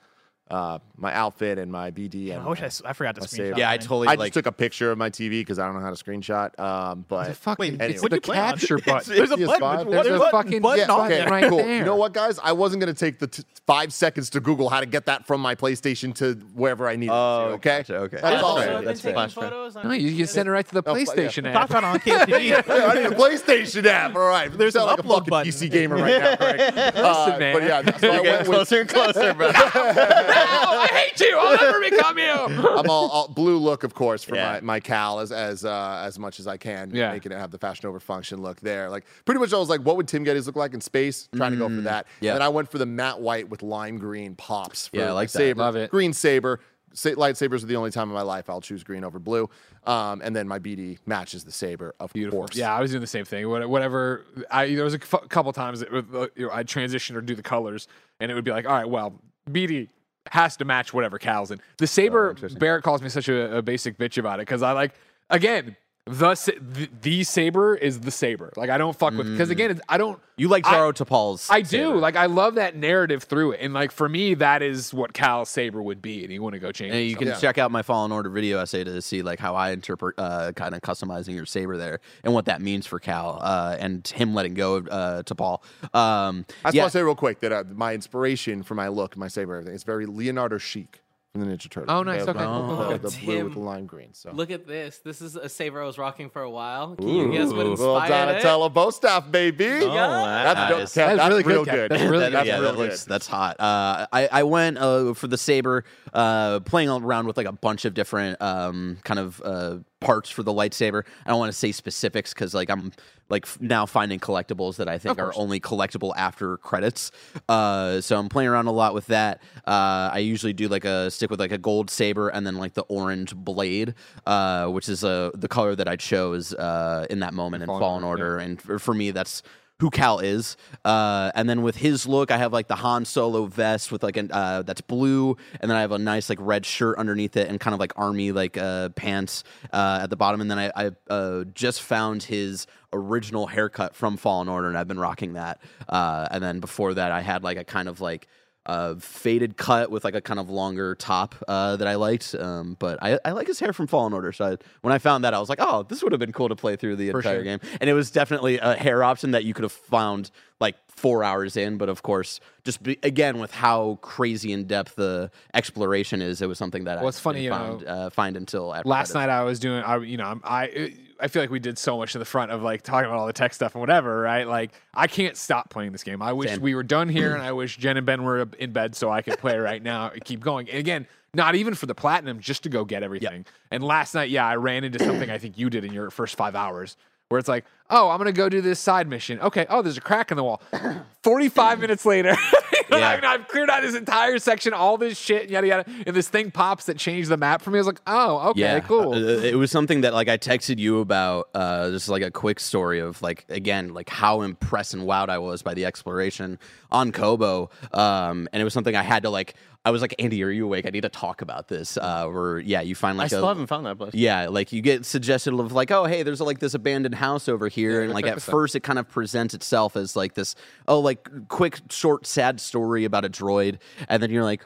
uh, my outfit and my BD. And I wish I, s- I forgot to My screenshot. save. Yeah, I totally I like. just took a picture of my TV because I don't know how to screenshot. Um, but It's a fucking. Wait, it's the What'd you play on? capture button. There's a PS5. button. There's There's a a fucking button yeah, okay, right cool. there. You know what, guys? I wasn't going to take the t- five seconds to Google how to get that from my PlayStation to wherever I needed Oh, to. Okay, gotcha, okay. That's all. so fair. I've been That's taking fair. photos. No, you can send it right to the Oh, yeah. PlayStation Talk app. about on KTV. Yeah, I need a PlayStation app. All right, there's an like a upload fucking button. PC gamer right now, Greg. <laughs> Uh, man. But yeah, so I getting went closer and closer, bro. <laughs> I hate you. I'll never become you. I'm all, all blue look, of course, for Yeah. my, my Cal as as uh, as much as I can, Yeah. making it have the fashion over function look there. Like pretty much, I was like, what would Tim Gettys look like in space? Trying to go for that. yeah. And then I went for the matte white with lime green pops. For Yeah, I my like that. saber. Love it. Green saber. Sa- lightsabers are the only time in my life I'll choose green over blue. Um, and then my BD matches the saber, of Beautiful. course. Yeah, I was doing the same thing. Whatever. I there was a f- couple times that uh, you know, I'd transition or do the colors, and it would be like, all right, well, BD has to match whatever Cal's in. The oh, saber, Barrett calls me such a, a basic bitch about it because I like again. The, the the saber is the saber. Like I don't fuck with because again it's, I don't you like I- Jaro Tapal's. I do. saber. Like I love that narrative through it. And like for me, that is what Cal's saber would be. And you want to go change And it. you can Yeah. check out my Fallen Order video essay to see like how I interpret uh, kind of customizing your saber there and what that means for Cal uh, and him letting go of uh, Tapal. Um, I just yeah, want to say real quick that uh, my inspiration for my look, my saber, everything, it's very Leonardo chic from the Ninja Turtles. Oh, nice. The, Okay. the- Oh, the, the blue with the lime green. So. Look at this. This is a saber I was rocking for a while. Can you guess what Little inspired it? Donatello Bostaff, baby. Oh, That's, Nice. dope. That's that's really good, real Cat. good. That's really that- That's yeah, real that looks good. that's hot. Uh, I I went uh, for the saber, uh, playing around with like a bunch of different um, kind of uh, parts for the lightsaber. I don't want to say specifics because like I'm like now finding collectibles that I think are only collectible after credits. Uh, so I'm playing around a lot with that. Uh, I usually do like a stick with like a gold saber and then like the orange blade, uh, which is uh, the color that I chose uh, in that moment in Fallen Fallen Order, Order. And for, for me, that's who Cal is. Uh, and then with his look, I have like the Han Solo vest with like an uh, that's blue, and then I have a nice like red shirt underneath it, and kind of like army like uh, pants uh, at the bottom. And then I, I uh, just found his original haircut from Fallen Order, and I've been rocking that. Uh, and then before that, I had like a kind of like uh, faded cut with like a kind of longer top uh, that I liked. Um, but I, I like his hair from Fallen Order. So I, when I found that, I was like, oh, this would have been cool to play through the entire sure. game. And it was definitely a hair option that you could have found like four hours in, but of course, just be, again with how crazy in depth the exploration is, it was something that Well, I it's funny, didn't you found, know, uh, find until after last night I was doing I you know I'm- I I feel like we did so much in the front of like talking about all the tech stuff and whatever right? Like I can't stop playing this game. I wish Same. we were done here and <clears throat> I wish Jen and Ben were in bed so I could play right now and keep going. And again not even for the platinum just to go get everything. And last night yeah I ran into something I think you did in your first five hours where it's like oh I'm gonna go do this side mission. Okay oh there's a crack in the wall. <coughs> 45 <coughs> minutes later <laughs> I mean, I've cleared out this entire section, all this shit, yada yada, and this thing pops that changed the map for me. I was like, oh, okay, cool. Uh, it was something that like I texted you about, uh, just like a quick story of like again like how impressed and wowed I was by the exploration on Koboh, um, and it was something I had to like. I was like, Andy, are you awake? I need to talk about this. Uh, where yeah, you find like I still a, haven't found that place. yeah, like you get suggested of like, oh, hey, there's like this abandoned house over here, and like at first it kind of presents itself as like this, oh, like quick, short, sad story about a droid, and then you're like,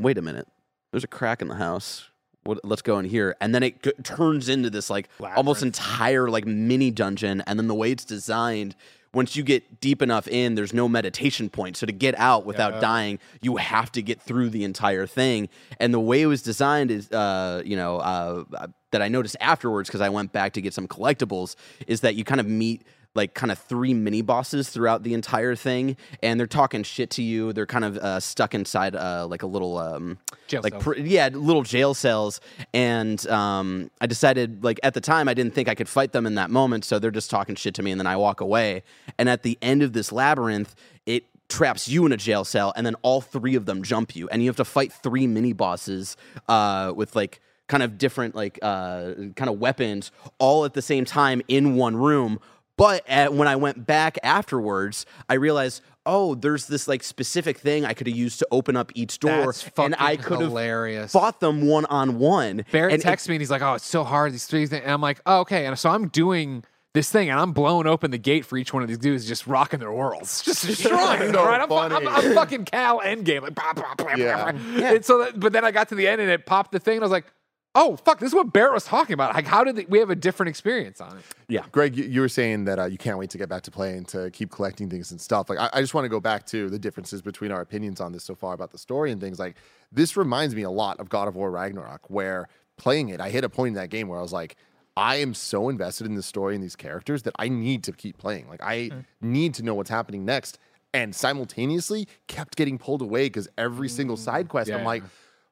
wait a minute, there's a crack in the house. What, let's go in here, and then it g- turns into this like almost entire like mini dungeon, and then the way it's designed. Once you get deep enough in, there's no meditation point. So to get out without dying, you have to get through the entire thing. And the way it was designed is, uh, you know, uh, that I noticed afterwards because I went back to get some collectibles is that you kind of meet like kind of three mini bosses throughout the entire thing, and they're talking shit to you. They're kind of uh, stuck inside uh, like a little um, Jail like pr- yeah, little jail cells. And um, I decided like at the time I didn't think I could fight them in that moment, so they're just talking shit to me, and then I walk away. And at the end of this labyrinth, it traps you in a jail cell, and then all three of them jump you, and you have to fight three mini bosses uh, with like kind of different like uh, kind of weapons all at the same time in one room. But at, when I went back afterwards, I realized, oh, there's this like specific thing I could have used to open up each door, and I could have fought them one on one. Barrett and it- texts me and he's like, "Oh, it's so hard these three things." And I'm like, "Oh, okay." And so I'm doing this thing and I'm blowing open the gate for each one of these dudes, just rocking their worlds, <laughs> just destroying them. Right? I'm, I'm. I'm fucking Cal Endgame, like, bah, bah, blah, Yeah. And so, that, but then I got to the end and it popped the thing, and I was like, "Oh, fuck! This is what Barrett was talking about. Like, how did they, we have a different experience on it?" yeah, Greg, you, you were saying that uh, you can't wait to get back to playing to keep collecting things and stuff. Like, I, I just want to go back to the differences between our opinions on this so far about the story and things. Like, this reminds me a lot of God of War Ragnarok, where playing it, I hit a point in that game where I was like, I am so invested in the story and these characters that I need to keep playing. Like, I need to know what's happening next. And simultaneously kept getting pulled away because every single side quest, I'm yeah. like,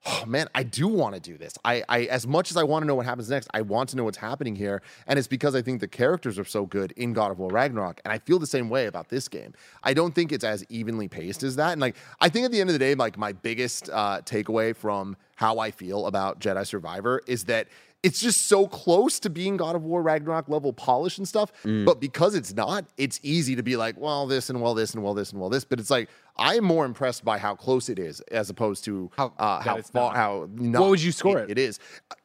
oh man, I do want to do this. I, I as much as I want to know what happens next, I want to know what's happening here. And it's because I think the characters are so good in God of War Ragnarok. And I feel the same way about this game. I don't think it's as evenly paced as that. And like I think at the end of the day, like my biggest uh, takeaway from how I feel about Jedi Survivor is that it's just so close to being God of War Ragnarok level polish and stuff. But because it's not, it's easy to be like, well, this and well, this and well, this and well, this. But it's like I am more impressed by how close it is as opposed to How- uh, how far, not. how not would you score it? It is.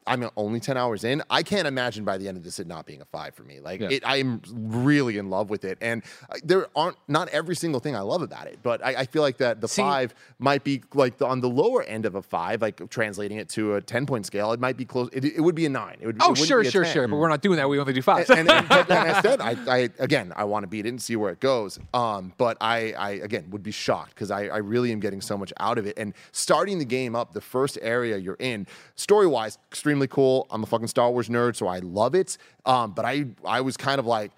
I'm only ten hours in. I can't imagine by the end of this it not being a five for me. Like Yeah. it, I'm really in love with it, and uh, there aren't not every single thing I love about it, but I, I feel like that the See- five might be like the, on the lower end of a five, like translating it to a ten point scale. It might be close. It, it would be a nine. It would. it Oh, wouldn't sure, be a sure, 10 sure. But we're not doing that. We only do five. and, and, but like I <laughs> said, I, I again, I want to beat it and see where it goes. Um, but I, I again would be shocked because I, I really am getting so much out of it. And starting the game up, the first area you're in, story wise, extremely cool. I'm a fucking Star Wars nerd, so I love it. Um, but I, I was kind of like.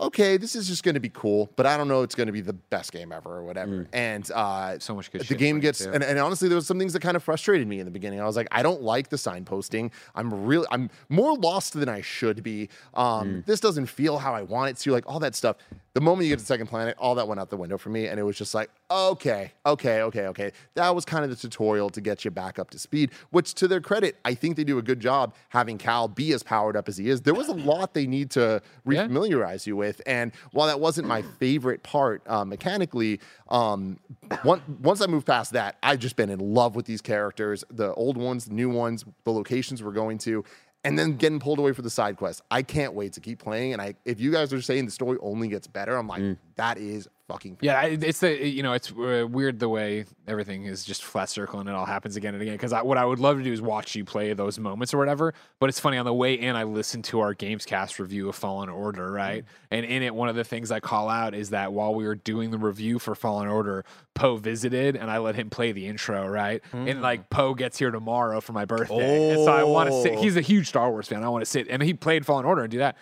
Okay, this is just going to be cool, but I don't know it's going to be the best game ever or whatever. And uh, So much good The game gets, and, and honestly, there was some things that kind of frustrated me in the beginning. I was like, I don't like the signposting. I'm really, I'm more lost than I should be. Um, This doesn't feel how I want it to. Like all that stuff. The moment you get to second planet, all that went out the window for me, and it was just like, okay, okay, okay, okay. That was kind of the tutorial to get you back up to speed. Which, to their credit, I think they do a good job having Cal be as powered up as he is. There was a lot they need to Yeah. refamiliarize you with, and while that wasn't my favorite part uh, mechanically, um, one, once I moved past that, I've just been in love with these characters, the old ones, the new ones, the locations we're going to, and then getting pulled away for the side quest. I can't wait to keep playing. And I, if you guys are saying the story only gets better, I'm like, that is fucking Yeah, it's the you know it's uh, weird the way everything is just flat circle and it all happens again and again. Because what I would love to do is watch you play those moments or whatever. But it's funny on the way in, I listened to our Gamescast review of Fallen Order, right? And in it, one of the things I call out is that while we were doing the review for Fallen Order, Poe visited and I let him play the intro, right? And like Poe gets here tomorrow for my birthday, and so I want to sit. Oh. He's a huge Star Wars fan. I want to sit, and he played Fallen Order and do that.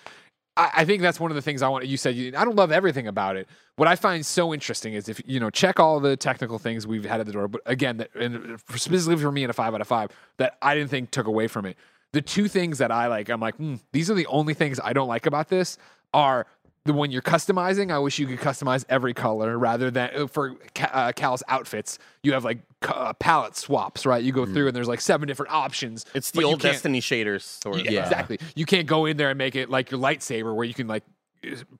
I, think that's one of the things I want. You said you, I don't love everything about it. What I find so interesting is if you know check all the technical things we've had at the door, but again, that, and specifically for me in a five out of five that I didn't think took away from it. The two things that I like, I'm like, hmm, these are the only things I don't like about this are the one you're customizing. I wish you could customize every color rather than uh, for uh, Cal's outfits. You have like uh, palette swaps, right? You go through and there's like seven different options. It's the old Destiny shaders sort of. yeah, exactly. You can't go in there and make it like your lightsaber where you can like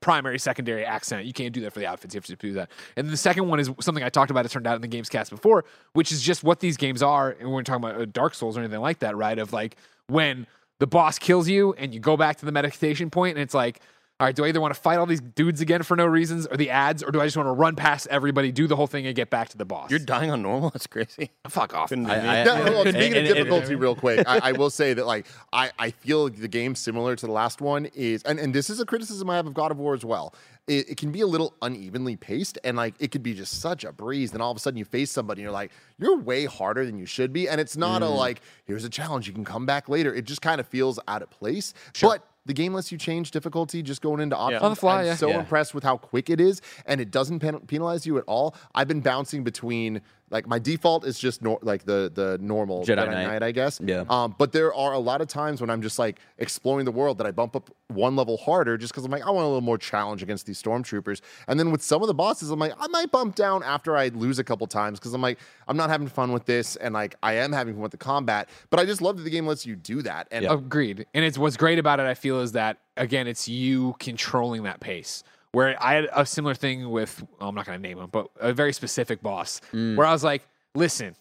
primary, secondary accent. You can't do that for the outfits. You have to do that. And the second one is something I talked about. It turned out in the Gamescast before, which is just what these games are. And we're talking about uh, Dark Souls or anything like that, right? Of like when the boss kills you and you go back to the meditation point and it's like. All right, do I either want to fight all these dudes again for no reasons or the ads, or do I just want to run past everybody, do the whole thing, and get back to the boss? You're dying on normal. That's crazy. Fuck off. Couldn't do me. I- No, well, And- speaking and- of and- difficulty, real quick, I, I will <laughs> say that like I, I feel the game similar to the last one is, and, and this is a criticism I have of God of War as well. It, it can be a little unevenly paced, and like it could be just such a breeze. Then all of a sudden you face somebody, and you're like, you're way harder than you should be, and it's not a mm. like here's a challenge you can come back later. It just kind of feels out of place, but. The game lets you change difficulty just going into options. On the fly, I'm yeah. so Yeah. impressed with how quick it is, and it doesn't penalize you at all. I've been bouncing between like my default is just nor- like the the normal Jedi Jedi, Knight. Knight, I guess. Yeah. Um, but there are a lot of times when I'm just like exploring the world that I bump up one level harder just because I'm like I want a little more challenge against these stormtroopers. And then with some of the bosses, I'm like I might bump down after I lose a couple times because I'm like I'm not having fun with this, and like I am having fun with the combat. But I just love that the game lets you do that. And Agreed. And it's what's great about it, I feel, is that again, it's you controlling that pace. Where I had a similar thing with, well, I'm not going to name him, but a very specific boss, Mm. where I was like, listen,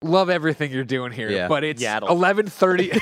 love everything you're doing here, Yeah. but it's Yaddle. 11:30. <laughs>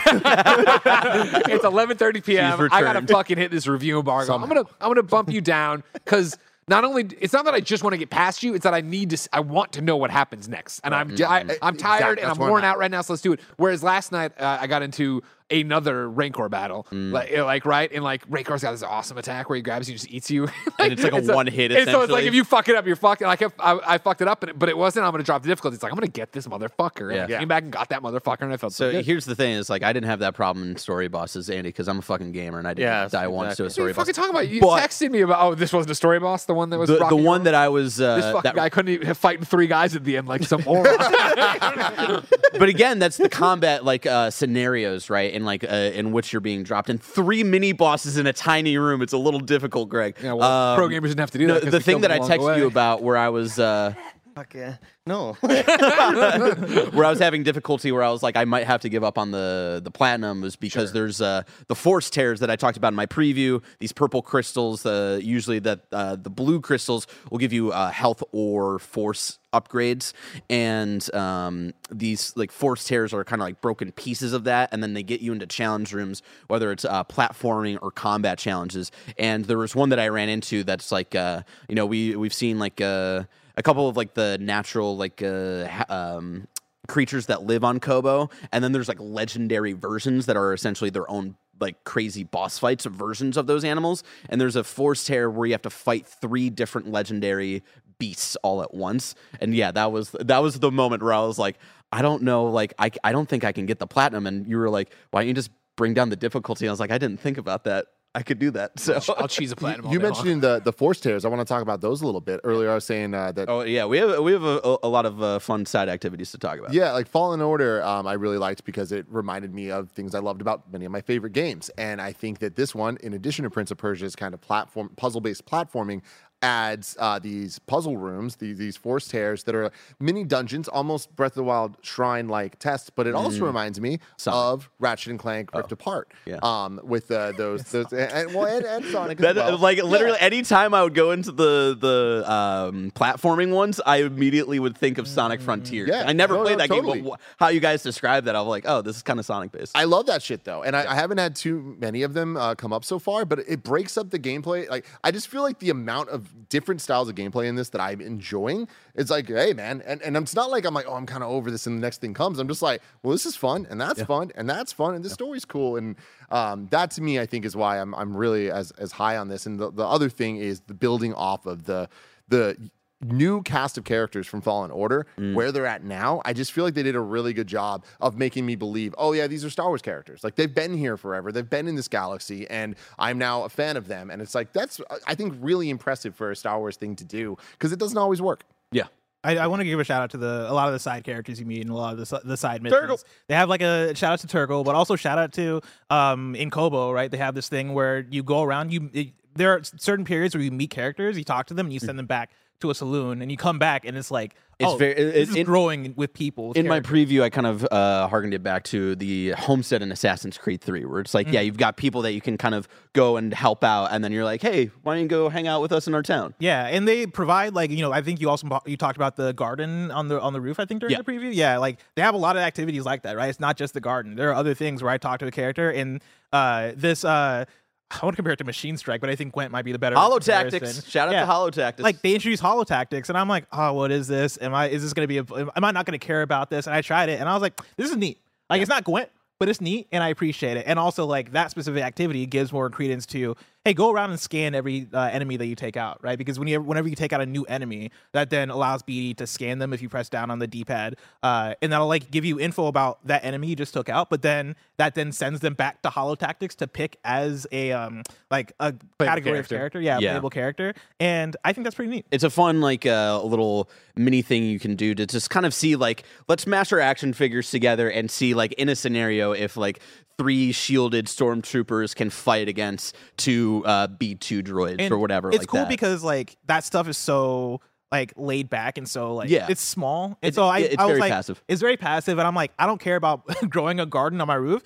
it's 11:30 p.m. I got to fucking hit this review embargo. I'm gonna I'm gonna bump you down because. Not only it's not that I just want to get past you, it's that I need to I want to know what happens next, and I'm I, I'm Exact- tired and I'm where worn out right now. So let's do it. Whereas last night uh, I got into another Rancor battle, like, uh, like right, and like Rancor's got this awesome attack where he grabs you and just eats you, <laughs> And it's like a one hit, And so it's like if you fuck it up, you're fucking. Like if I, I fucked it up, but it, but it wasn't. I'm gonna drop the difficulty. It's like I'm gonna get this motherfucker. And I Yeah. came back and got that motherfucker, and I felt so, So good. here's the thing: is like I didn't have that problem in story bosses, Andy, because I'm a fucking gamer and I didn't Yeah, die once to a exactly. What are story you boss. fucking talking about? You But- texted me about. Oh, this wasn't a story boss. The one that was the, the one that I was uh, This fucking that, guy couldn't even have fighting three guys at the end like some moron. <laughs> but again, that's the combat like uh, scenarios, right? And like uh, in which you're being dropped in three mini bosses in a tiny room. It's a little difficult, Greg. yeah, well, Um, pro gamers didn't have to do no, that. the thing that I texted you about, where I was. Uh, Fuck yeah. No. <laughs> where I was having difficulty, where I was like, I might have to give up on the the platinum, was because there's uh, the force tears that I talked about in my preview. These purple crystals, uh, usually that uh, the blue crystals will give you uh, health or force upgrades, and um, these like force tears are kind of like broken pieces of that, and then they get you into challenge rooms, whether it's uh, platforming or combat challenges. And there was one that I ran into that's like, uh, you know, we we've seen like. Uh, a couple of like the natural like uh um creatures that live on Koboh and then there's like legendary versions that are essentially their own like crazy boss fights of versions of those animals and there's a force tear where you have to fight three different legendary beasts all at once and yeah that was that was the moment where I was like I don't know like I I don't think I can get the platinum and you were like why don't you just bring down the difficulty? And I was like I didn't think about that I could do that so I'll cheese a platinum. all you day mentioned the the force tears. I want to talk about those a little bit. Earlier, I was saying uh, that Oh yeah, we have we have a, a lot of uh, fun side activities to talk about. Yeah, like Fallen Order, um, I really liked because it reminded me of things I loved about many of my favorite games. And I think that this one, in addition to Prince of Persia's kind of platform puzzle based platforming, adds uh, these puzzle rooms, these, these force tears that are mini dungeons, almost Breath of the Wild shrine like tests. But it also reminds me of Ratchet and Clank Rift Apart. Yeah. Um, with uh, those <laughs> those and, and- well and, and Sonic. That, as well. like literally, Yeah. anytime I would go into the the um, platforming ones, I immediately would think of Sonic Frontier. Yeah. I never No, played no, that totally. game, but how you guys describe that, I'm like, oh, this is kind of Sonic based. I love that shit though, and I, I haven't had too many of them uh, come up so far. But it breaks up the gameplay. Like I just feel like the amount of of different styles of gameplay in this that I'm enjoying. It's like, hey man, and, and it's not like I'm like, oh, I'm kind of over this and the next thing comes. I'm just like, well, this is fun and that's fun and that's fun and this story's cool. And um, that to me, I think is why I'm I'm really as as high on this. And the, the other thing is the building off of the the new cast of characters from Fallen Order, where they're at now, I just feel like they did a really good job of making me believe, oh yeah, these are Star Wars characters. Like they've been here forever. They've been in this galaxy, and I'm now a fan of them. And it's like that's I think really impressive for a Star Wars thing to do because it doesn't always work. Yeah. I, I want to give a shout out to the a lot of the side characters you meet and a lot of the, the side missions. They have like a shout out to Turgle, but also shout out to um in Koboh, right? They have this thing where you go around. You it, there are certain periods where you meet characters, you talk to them, and you send them back to a saloon, and you come back, and it's like It's oh, very- it- is it- growing with people. with in my preview, I kind of uh, harkened it back to the Homestead in Assassin's Creed 3, where it's like, Mm. yeah, you've got people that you can kind of go and help out, and then you're like, hey, why don't you go hang out with us in our town? Yeah, and they provide like you know I think you also you talked about the garden on the on the roof I think during Yeah. the preview. Yeah, like they have a lot of activities like that, right? It's not just the garden. There are other things where I talk to the character and uh this uh I want to compare it to Machine Strike, but I think Gwent might be the better Hollow comparison. Tactics. Shout out Yeah. to Holotactics. Like they introduced Holotactics, and I'm like, oh, what is this? Am I is this gonna be? A, am I not gonna care about this? And I tried it, and I was like, this is neat. Like it's not Gwent, but it's neat, and I appreciate it. And also like that specific activity gives more credence to hey, go around and scan every uh, enemy that you take out, right? Because when you whenever you take out a new enemy, that then allows BD to scan them if you press down on the D-pad, uh, and that'll like give you info about that enemy you just took out. But then that then sends them back to Holotactics to pick as a um like a category of character. character, yeah, Yeah. playable character, and I think that's pretty neat. it's a fun like uh, little mini thing you can do to just kind of see like let's mash our action figures together and see like in a scenario if like three shielded stormtroopers can fight against two uh, B2 droids And or whatever. It's like cool that. because like that stuff is so like laid back and so like Yeah. it's small. And It's- so I, it's I was very like, passive. It's very passive, and I'm like, I don't care about <laughs> growing a garden on my roof.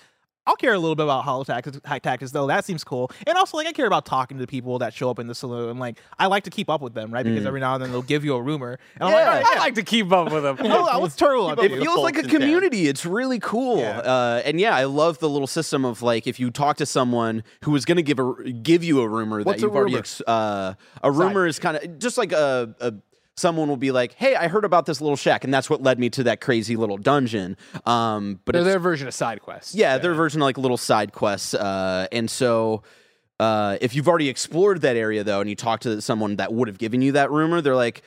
I'll care a little bit about holotactics, high tactics though. That seems cool. And also, like, I care about talking to the people that show up in the saloon. Like, I like to keep up with them, right? Mm. Because every now and then they'll give you a rumor, and I'm like, all right, I like to keep up with them. <laughs> oh, what's Turgle up it feels like a community. It's really cool. Yeah. Uh, and yeah, I love the little system of like if you talk to someone who is going to give a give you a rumor What's that you've already rumor? ex- uh, a rumor is kind of just like a, a someone will be like, "Hey, I heard about this little shack, and that's what led me to that crazy little dungeon." Um, but their version of side quests. yeah, their version of like little side quests. Uh, and so. Uh, if you've already explored that area though, and you talk to someone that would have given you that rumor, they're like,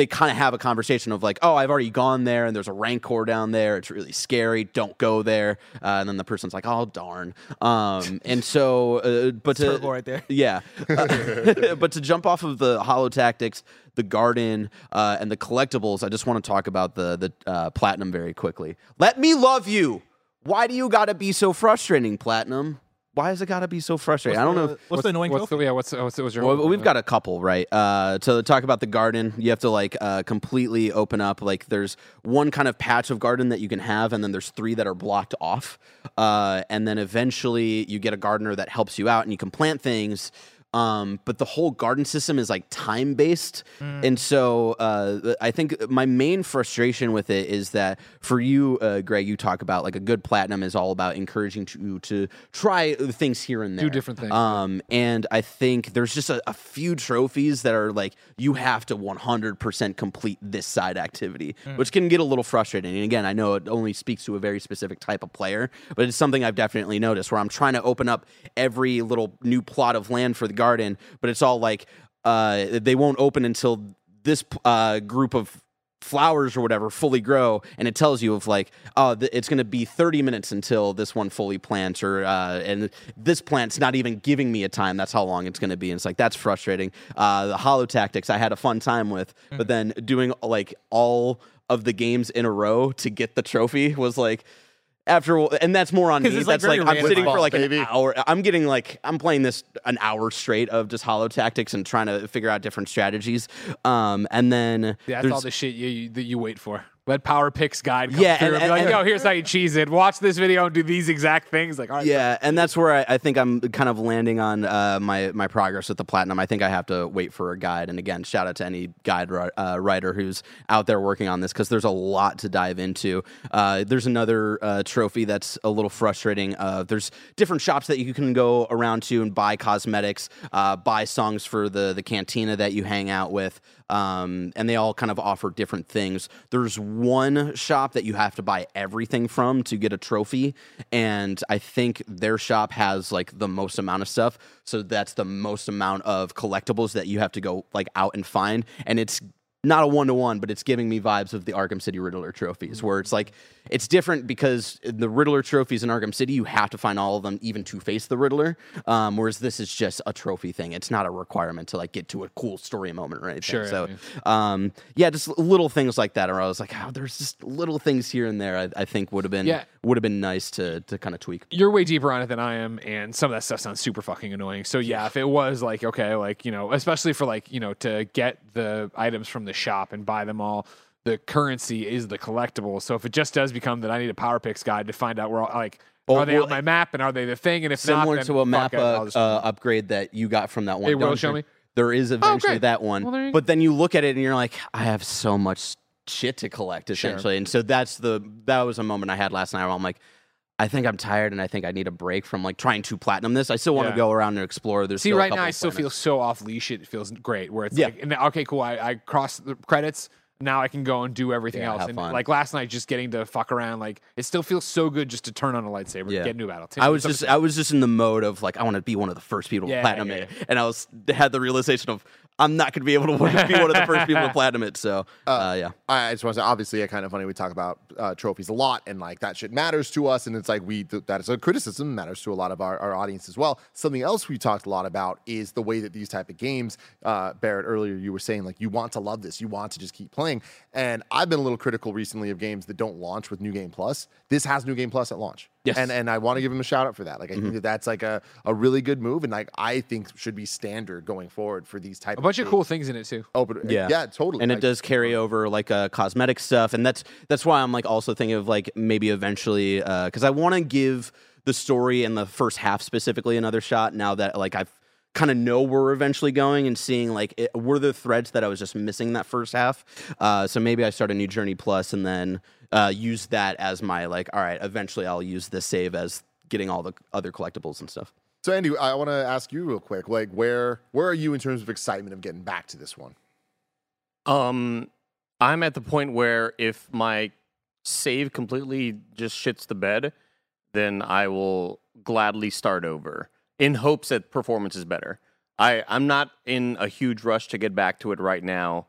they kind of have a conversation of like, oh, I've already gone there, and there's a rancor down there. It's really scary. Don't go there. Uh, and then the person's like, oh darn. Um, and so, uh, but to right there. yeah, Uh, <laughs> <laughs> but to jump off of the holotactics, the garden, uh, and the collectibles, I just want to talk about the the uh, platinum very quickly. Let me love you. Why do you got to be so frustrating, platinum? Why has it got to be so frustrating? I don't know. if- What's, the annoying What's the, yeah, what's, what's, what's your well, we've got a couple, right? Uh, to talk about the garden, you have to like uh, completely open up. Like, there's one kind of patch of garden that you can have, and then there's three that are blocked off. Uh, and then eventually, you get a gardener that helps you out, and you can plant things. Um, but the whole garden system is like time based, and so uh, I think my main frustration with it is that for you, uh, Greg, you talk about like a good platinum is all about encouraging you to try things here and there, Do different things, Um, and I think there's just a, a few trophies that are like you have to 100% complete this side activity, which can get a little frustrating. And again, I know it only speaks to a very specific type of player, but it's something I've definitely noticed where I'm trying to open up every little new plot of land for the garden, but it's all like uh, they won't open until this uh, group of flowers or whatever fully grow and it tells you of like oh th- it's going to be 30 minutes until this one fully plants or uh, and this plant's not even giving me a time that's how long it's going to be and it's like that's frustrating. Uh, the holotactics i had a fun time with but then doing like all of the games in a row to get the trophy was like after and that's more on me 'Cause it's, like, that's like, i'm sitting for like baby. an hour i'm getting like i'm playing this an hour straight of just holotactics and trying to figure out different strategies um and then Yeah, that's all the shit you, you, that you wait for. Let PowerPyx guide come Yeah, through and- and, be like, and- yo, here's how you cheese it. Watch this video and do these exact things. Like, all right, Yeah, and that's where I, I think I'm kind of landing on uh, my my progress with the platinum. I think I have to wait for a guide. And again, shout out to any guide uh, writer who's out there working on this because there's a lot to dive into. Uh, there's another uh, trophy that's a little frustrating. Uh, there's different shops that you can go around to and buy cosmetics, uh, buy songs for the the cantina that you hang out with. Um, and they all kind of offer different things. There's one shop that you have to buy everything from to get a trophy, and I think their shop has like the most amount of stuff. So that's the most amount of collectibles that you have to go like out and find, and it's not a one to one, but it's giving me vibes of the Arkham City Riddler trophies, where it's like it's different because the Riddler trophies in Arkham City, you have to find all of them even to face the Riddler. Um, whereas this is just a trophy thing; it's not a requirement to like get to a cool story moment or anything. Sure, So, yeah, um, yeah, just little things like that. Where I was like, oh, there's just little things here and there. I, I think would have been Yeah. would have been nice to to kind of tweak. you're way deeper on it than I am, and some of that stuff sounds super fucking annoying. So yeah, if it was like okay, like you know, especially for like you know to get the items from the shop and buy them all, the currency is the collectible. So if it just does become that I need a PowerPyx guide to find out where all, like Oh, are they well, on my map and are they the thing, and if Similar not, then to a map uh, uh, upgrade that you got from that one. It will show me? There is eventually great. that one, Well, but then you look at it and you're like, I have so much shit to collect essentially, and so that's the that was a moment I had last night where I'm like. I think I'm tired, and I think I need a break from like trying to platinum this. I still want to Yeah. go around and explore. There's See, right now I still feel so off leash. It feels great. Where it's Yeah. like, okay, cool. I, I cross the credits. Now I can go and do everything Yeah, else. have And fun. like last night, just getting to fuck around, like it still feels so good just to turn on a lightsaber, Yeah. and get a battle. I was just I was just in the mode of like I want to be one of the first people to Yeah, platinum yeah, it, and I was had the realization of I'm not going to be able to be one of the first people to <laughs> platinum it. So uh, yeah, I I just want to say, obviously, it's kind of funny. We talk about uh, trophies a lot, and like that shit matters to us. And it's like we th- that is a criticism matters to a lot of our, our audience as well. Something else we talked a lot about is the way that these type of games. Uh, Barrett, earlier you were saying like you want to love this, you want to just keep playing. And I've been a little critical recently of games that don't launch with New Game Plus. This has New Game Plus at launch. Yes. and and I want to give him a shout out for that. Like I think mm-hmm. that that's like a, a really good move, and like I think should be standard going forward for these type a bunch of games. cool things in it too. Oh, but yeah, yeah, totally. and it does carry uh-huh. over like uh, cosmetic stuff, and that's that's why I'm like also thinking of like maybe eventually uh, because I want to give the story and the first half specifically another shot now that like I've kind of know where we're eventually going and seeing like it, were the threads that I was just missing that first half. Uh, so maybe I start a new journey plus and then uh, use that as my like all right. Eventually, I'll use this save as getting all the other collectibles and stuff. So Andy, I want to ask you real quick, like where where are you in terms of excitement of getting back to this one? Um, I'm at the point where if my save completely just shits the bed, then I will gladly start over in hopes that performance is better. I, I'm not in a huge rush to get back to it right now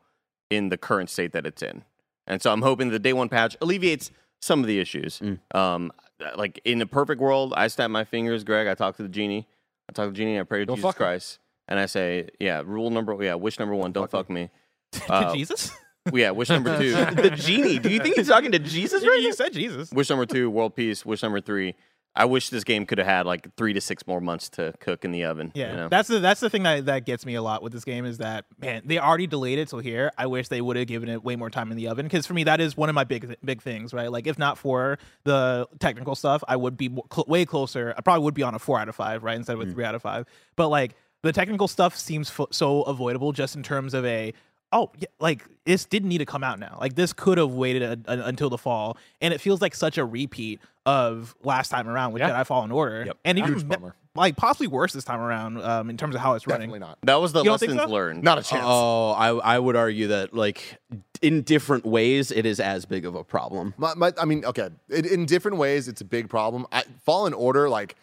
in the current state that it's in. And so I'm hoping the day one patch alleviates some of the issues. Um, like in a perfect world, I snap my fingers, Greg. I talk to the genie. I talk to the genie. I pray to Don't Jesus fuck. Christ, and I say, "Yeah, rule number, yeah, wish number one, don't fuck me." <laughs> Uh, Jesus? yeah, wish number two, <laughs> the genie? Do you think he's talking to Jesus <laughs> right you now? said Jesus. wish number two, world peace. Wish number three, I wish this game could have had like three to six more months to cook in the oven. Yeah, you know? that's the that's the thing that, that gets me a lot with this game is that man they already delayed it till here. I wish they would have given it way more time in the oven because for me that is one of my big big things, right? Like if not for the technical stuff, I would be cl- way closer. I probably would be on a four out of five, right, instead of a Mm. three out of five. But like the technical stuff seems fo- so avoidable just in terms of a oh yeah, like this didn't need to come out now. Like this could have waited a, a- until the fall, and it feels like such a repeat of last time around with Yeah. Jedi Fallen Order, Yep. and even Huge me- like possibly worse this time around um, in terms of how it's running. Definitely not. that was the You lessons so? learned. Not a chance. Oh, I I would argue that like in different ways it is as big of a problem. My, my, I mean, okay, in, in different ways, it's a big problem. I, Fallen Order, like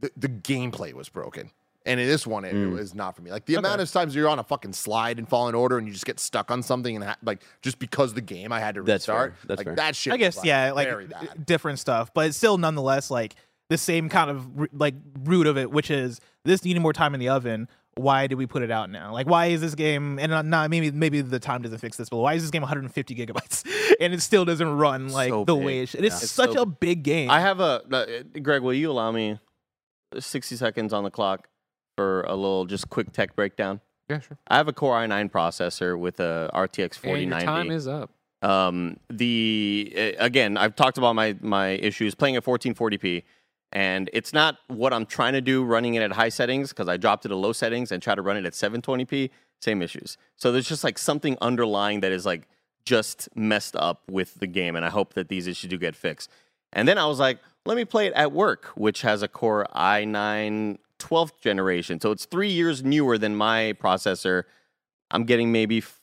the, the gameplay was broken. And in this one, it, Mm. was not for me. Like the amount of times you're on a fucking slide in Fallen Order and you just get stuck on something and ha- like just because the game I had to That's restart. fair. That's like fair. that shit. I was, guess like, yeah, like very bad. different stuff, but it's still nonetheless like the same kind of like root of it, which is this needing more time in the oven. Why did we put it out now? Like, why is this game? And not, not maybe maybe the time doesn't fix this, but why is this game 150 gigabytes <laughs> and it still doesn't run like So the big. way it should? It's Yeah. It's such so a big game. I have a uh, Greg. Will you allow me sixty seconds on the clock for a little just quick tech breakdown? Yeah, sure. I have a Core i9 processor with a RTX And your time is up. Um, the uh, again, I've talked about my my issues playing at 1440p, and it's not what I'm trying to do running it at high settings because I dropped it to low settings and try to run it at 720p. Same issues. So there's just like something underlying that is like just messed up with the game, and I hope that these issues do get fixed. And then I was like, let me play it at work, which has a Core i9 12th generation. So it's three years newer than my processor. I'm getting maybe f-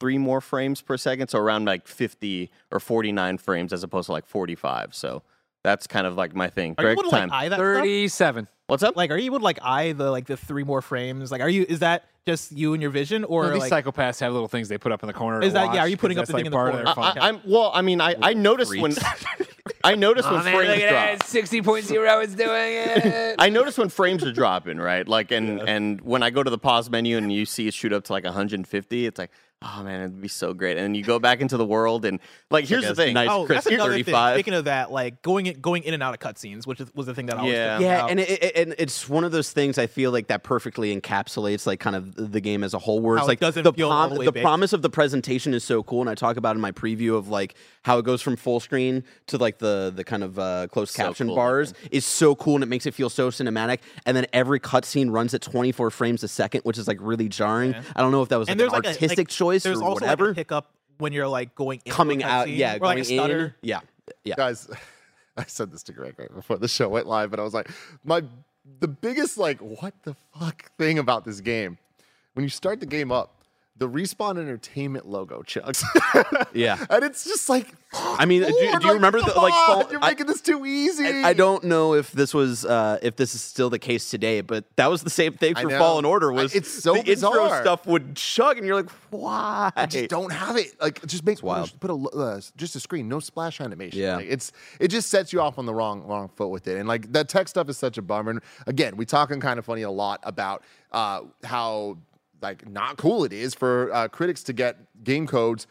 three more frames per second, so around like 50 or 49 frames as opposed to like 45. So that's kind of like my thing. Are you able to like eye that stuff? Thirty-seven. What's up? Like, are you able to like eye the like the three more frames? Like, are you? Is that just you and your vision, or Well, these like? psychopaths have little things they put up in the corner. to Is that- yeah, are you putting up that's, the thing in the corner? I. I, I'm well. I mean, I, I noticed when <laughs> I noticed when oh, frames drop. Sixty point zero is doing it. <laughs> I notice when frames are dropping, right? Like, and and when I go to the pause menu and you see it shoot up to like 150, it's like, oh man, it'd be so great. And then you go back into the world, and like, here's I the thing. nice oh, crisp that's another thing. 35. Speaking of that, like going in, going in and out of cutscenes, which is, was the thing that I was Yeah. thinking Yeah, about. and it, it, and it's one of those things I feel like that perfectly encapsulates like kind of the game as a whole. Where How it's it like doesn't the feel all the the promise of the presentation is so cool, and I talk about in my preview of like how it goes from full screen to like the the kind of uh, closed So caption cool bars is so cool, and it makes it feel so cinematic. And then every cutscene runs at 24 frames a second, which is like really jarring. I don't know if that was like, an like artistic a, like, choice There's or also whatever. like a hiccup when you're like going into coming out, cutscene, yeah, or going like a stutter. in, yeah, yeah. guys <laughs> i said this to greg right before the show went live but i was like my the biggest like what the fuck thing about this game when you start the game up the respawn entertainment logo chucks <laughs> Yeah. and it's just like I mean, do, Lord, do you remember the like? fall- you're I- making this too easy I, I don't know if this was uh, if this is still the case today, but that was the same thing for. Fallen Order. I- Was it's so the intro stuff would chug, and you're like, why? I just don't have it. Like, just make wild. put a uh, just a screen, no splash animation. Yeah. Like, it's it just sets you off on the wrong wrong foot with it. And like that tech stuff is such a bummer. And again, we talking kind of funny a lot about uh, how like not cool it is for uh, critics to get game codes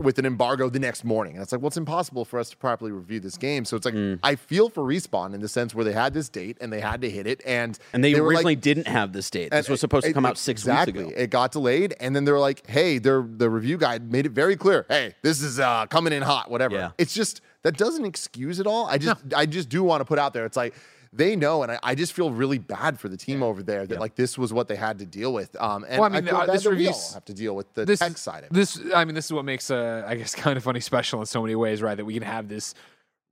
with an embargo the next morning. And it's like, well, it's impossible for us to properly review this game. So it's like, Mm. I feel for Respawn in the sense where they had this date and they had to hit it. And, And they, were like- originally didn't have this date. This and was supposed to it- come out six exactly. weeks ago. It got delayed, and then they're like, "Hey, their the review guide made it very clear. Hey, this is uh, coming in hot. Whatever. Yeah. It's just that doesn't excuse it all. I just I just do want to put out there. It's like they know, and I, I just feel really bad for the team over there that like this was what they had to deal with. Um, and Well, I mean, feel uh, bad this that we all have to deal with the this tech side of it. This, I mean, this is what makes, uh, I guess, <laughs> kind of funny special in so many ways, right? That we can have this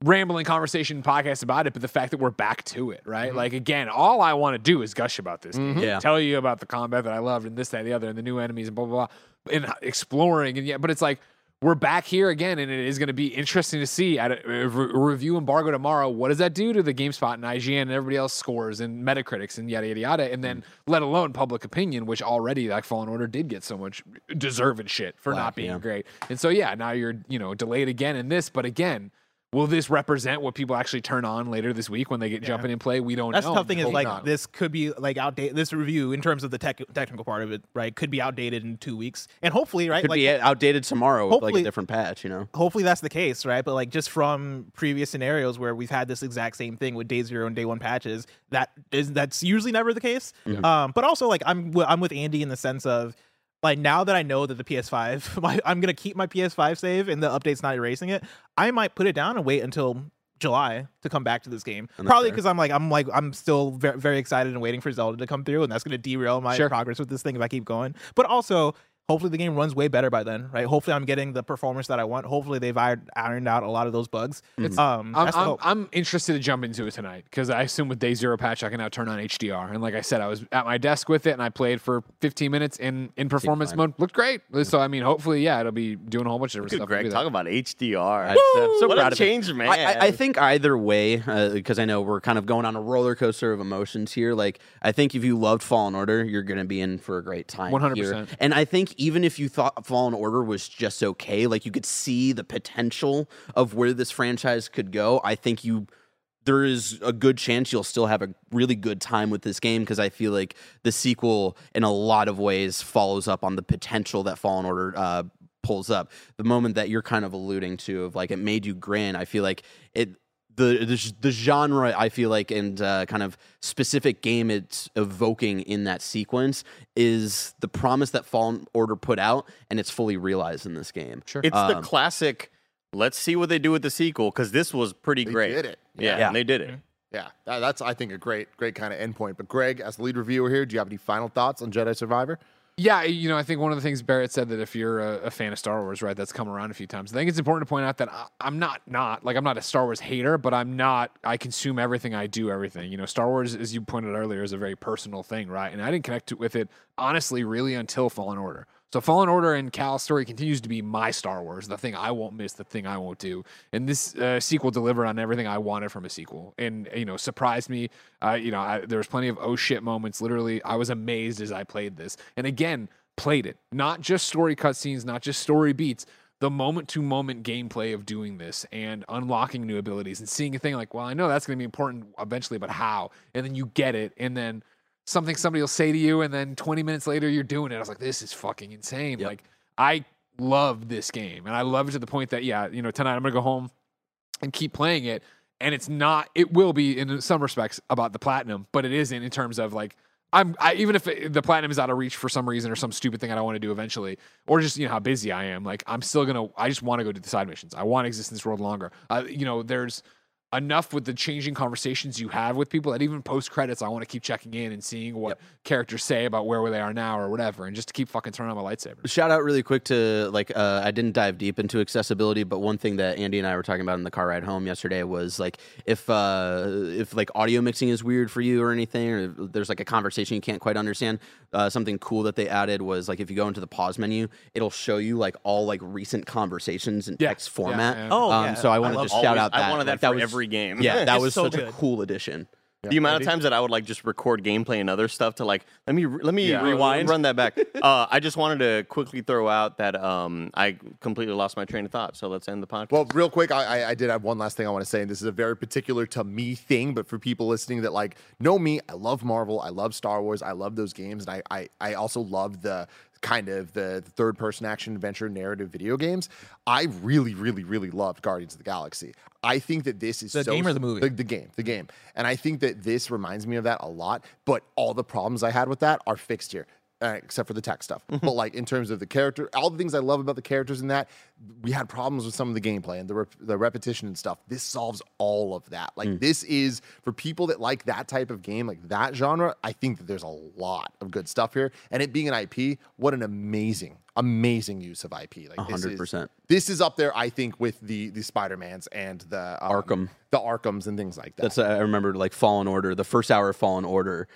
rambling conversation podcast about it, but the fact that we're back to it, right? Like again, all I want to do is gush about this game, Yeah. tell you about the combat that I loved and this, that, and the other, and the new enemies and blah blah blah, and exploring and yeah. But it's like we're back here again, and it is going to be interesting to see at a, review embargo tomorrow. What does that do to the GameSpot and IGN and everybody else scores and Metacritics and yada yada yada, and then mm. let alone public opinion, which already like Fallen Order did get so much deserved shit for not being yeah. great. And so yeah, now you're you know delayed again in this, but again. Will this represent what people actually turn on later this week when they get jumping in play? We don't That's know. the tough thing is like not. this could be like outdated. This review in terms of the tech, technical part of it, right, could be outdated in two weeks, and hopefully, right, Could like be outdated tomorrow with like a different patch, you know. hopefully that's the case, right? But like just from previous scenarios where we've had this exact same thing with day zero and day one patches, that is that's usually never the case. Um, but also like I'm wi- I'm with Andy in the sense of like now that I know that the PS5, <laughs> my, I'm gonna keep my PS5 save and the update's not erasing it. I might put it down and wait until July to come back to this game. that's Probably because I'm like I'm like I'm still very, very excited and waiting for Zelda to come through, and that's gonna derail my Sure. progress with this thing if I keep going. But also. Hopefully the game runs way better by then, right? Hopefully I'm getting the performance that I want. Hopefully they've ironed, ironed out a lot of those bugs. Um, I'm, I'm. I'm interested to jump into it tonight because I assume with Day Zero patch I can now turn on HDR. And like I said, I was at my desk with it and I played for 15 minutes in in performance mode. Looked great. So I mean, hopefully, yeah, it'll be doing a whole bunch of different Dude, stuff. Greg, Maybe talk about HDR. I'm so what proud a of it. change, man. I, I, I think either way, because I know we're kind of going on a roller coaster of emotions here. Like, I think if you loved Fallen Order, you're going to be in for a great time. 100%. here. And I think even if you thought Fallen Order was just okay, like you could see the potential of where this franchise could go. I think you. There is a good chance you'll still have a really good time with this game because I feel like the sequel, in a lot of ways, follows up on the potential that Fallen Order uh, pulls up. The moment that you're kind of alluding to, of like it made you grin, I feel like it the the, the genre I feel like and uh, kind of specific game it's evoking in that sequence is the promise that Fallen Order put out, and it's fully realized in this game. Sure. It's the Um, classic. Let's see what they do with the sequel because this was pretty great. They great. did it. Yeah, Yeah. and they did it. Yeah, that- that's I think a great, great kind of endpoint. But Greg, as the lead reviewer here, do you have any final thoughts on Jedi Survivor? Yeah, you know, I think one of the things Barrett said that if you're a, a fan of Star Wars, right, that's come around a few times. I think it's important to point out that I, I'm not not like I'm not a Star Wars hater, but I'm not. I consume everything. I do everything. You know, Star Wars, as you pointed out earlier, is a very personal thing, right? And I didn't connect with it honestly, really, until Fallen Order. So Fallen Order and Cal's story continues to be my Star Wars, the thing I won't miss, the thing I won't do. And this uh, sequel delivered on everything I wanted from a sequel, and you know surprised me. Uh, you know, I, there was plenty of oh shit moments. Literally, I was amazed as I played this, and again played it. Not just story cutscenes, not just story beats. The moment to moment gameplay of doing this and unlocking new abilities and seeing a thing like, well, I know that's going to be important eventually, but how? And then you get it, and then something somebody will say to you, and then 20 minutes later you're doing it. I was like, this is fucking insane. Like, I love this game, and I love it to the point that, yeah, you know, tonight I'm gonna go home and keep playing it. And it's not. It will be in some respects about the platinum, but it isn't in terms of like I'm. I, even if it, the platinum is out of reach for some reason or some stupid thing I don't want to do eventually, or just you know how busy I am. Like I'm still gonna. I just want to go do the side missions. I want to exist in this world longer. Uh, you know, there's enough with the changing conversations you have with people that even post credits, I want to keep checking in and seeing what characters say about where they are now or whatever, and just to keep fucking turning on my lightsaber. Shout out really quick to like uh, I didn't dive deep into accessibility, but one thing that Andy and I were talking about in the car ride home yesterday was like if uh, if like audio mixing is weird for you or anything, or there's like a conversation you can't quite understand. Uh, something cool that they added was like if you go into the pause menu, it'll show you like all like recent conversations in Yeah. text format. yeah. Oh, um, yeah. so I I wanted love- to shout Always- out that I wanted that like, for was, every game. Yeah, that It's was so such a good. cool addition. the amount of times that I would like just record gameplay and other stuff to like let me let me Yeah. rewind, run that back. <laughs> uh, I just wanted to quickly throw out that um, I completely lost my train of thought. So let's end the podcast. Well, real quick, I, I, I did have one last thing I want to say, and this is a very particular to me thing, but for people listening that like know me, I love Marvel, I love Star Wars, I love those games, and I I, I also love the kind of the third person action adventure narrative video games. I really, really, really loved Guardians of the Galaxy. I think that this is The so, game or the movie? The, the game, the game, and I think that this reminds me of that a lot. But all the problems I had with that are fixed here. Uh, except for the tech stuff, but like in terms of the character, all the things I love about the characters in that, we had problems with some of the gameplay and the rep- the repetition and stuff. This solves all of that. Like this is for people that like that type of game, like that genre. I think that there's a lot of good stuff here, and it being an IP, what an amazing, amazing use of IP. Like this is- 100%. This is up there, I think, with the the Spider Mans and the um, Arkham. the Arkhams and things like that. That's I remember like Fallen Order, the first hour of Fallen Order.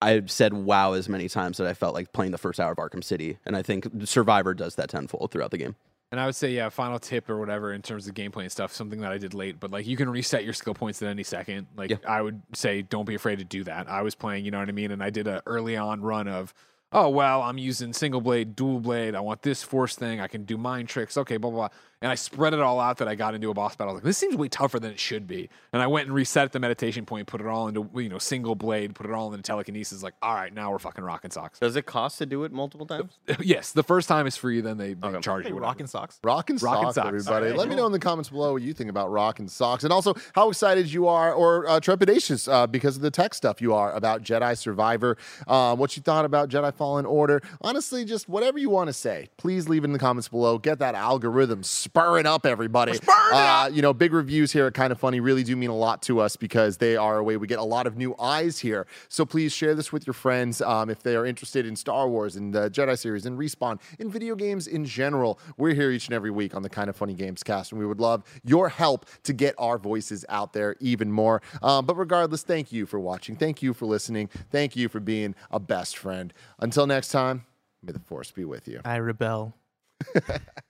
I said wow as many times that I felt like playing the first hour of Arkham City, and I think Survivor does that tenfold throughout the game. And I would say, yeah, final tip or whatever in terms of gameplay and stuff, something that I did late, but like you can reset your skill points at any second. Like Yeah. I would say, don't be afraid to do that. I was playing, you know what I mean? And I did a early on run of, oh, well, I'm using single blade, dual blade. I want this force thing. I can do mind tricks. Okay, blah, blah, blah. And I spread it all out that I got into a boss battle. I was like, this seems way tougher than it should be. And I went and reset the meditation point, put it all into, you know, single blade, put it all into telekinesis. Like, all right, now we're fucking rocking socks. Does it cost to do it multiple times? <laughs> yes, the first time is free, then they, they charge you. Rocking socks. Rocking and Rock socks, socks. everybody. Alright, Let me know in the comments below what you think about rock and socks, and also how excited you are or uh, trepidatious uh, because of the tech stuff you are about Jedi Survivor. Um, what you thought about Jedi Fallen Order. Honestly, just whatever you want to say. Please leave it in the comments below. Get that algorithm spurring up, everybody. uh, You know, big reviews here at Kind of Funny really do mean a lot to us because they are a way we get a lot of new eyes here. So please share this with your friends um, if they are interested in Star Wars and the Jedi series and Respawn in video games in general. We're here each and every week on the Kind of Funny Gamescast, and we would love your help to get our voices out there even more. Um, but regardless, thank you for watching. Thank you for listening. Thank you for being a best friend. Until next time, may the force be with you. I rebel. <laughs>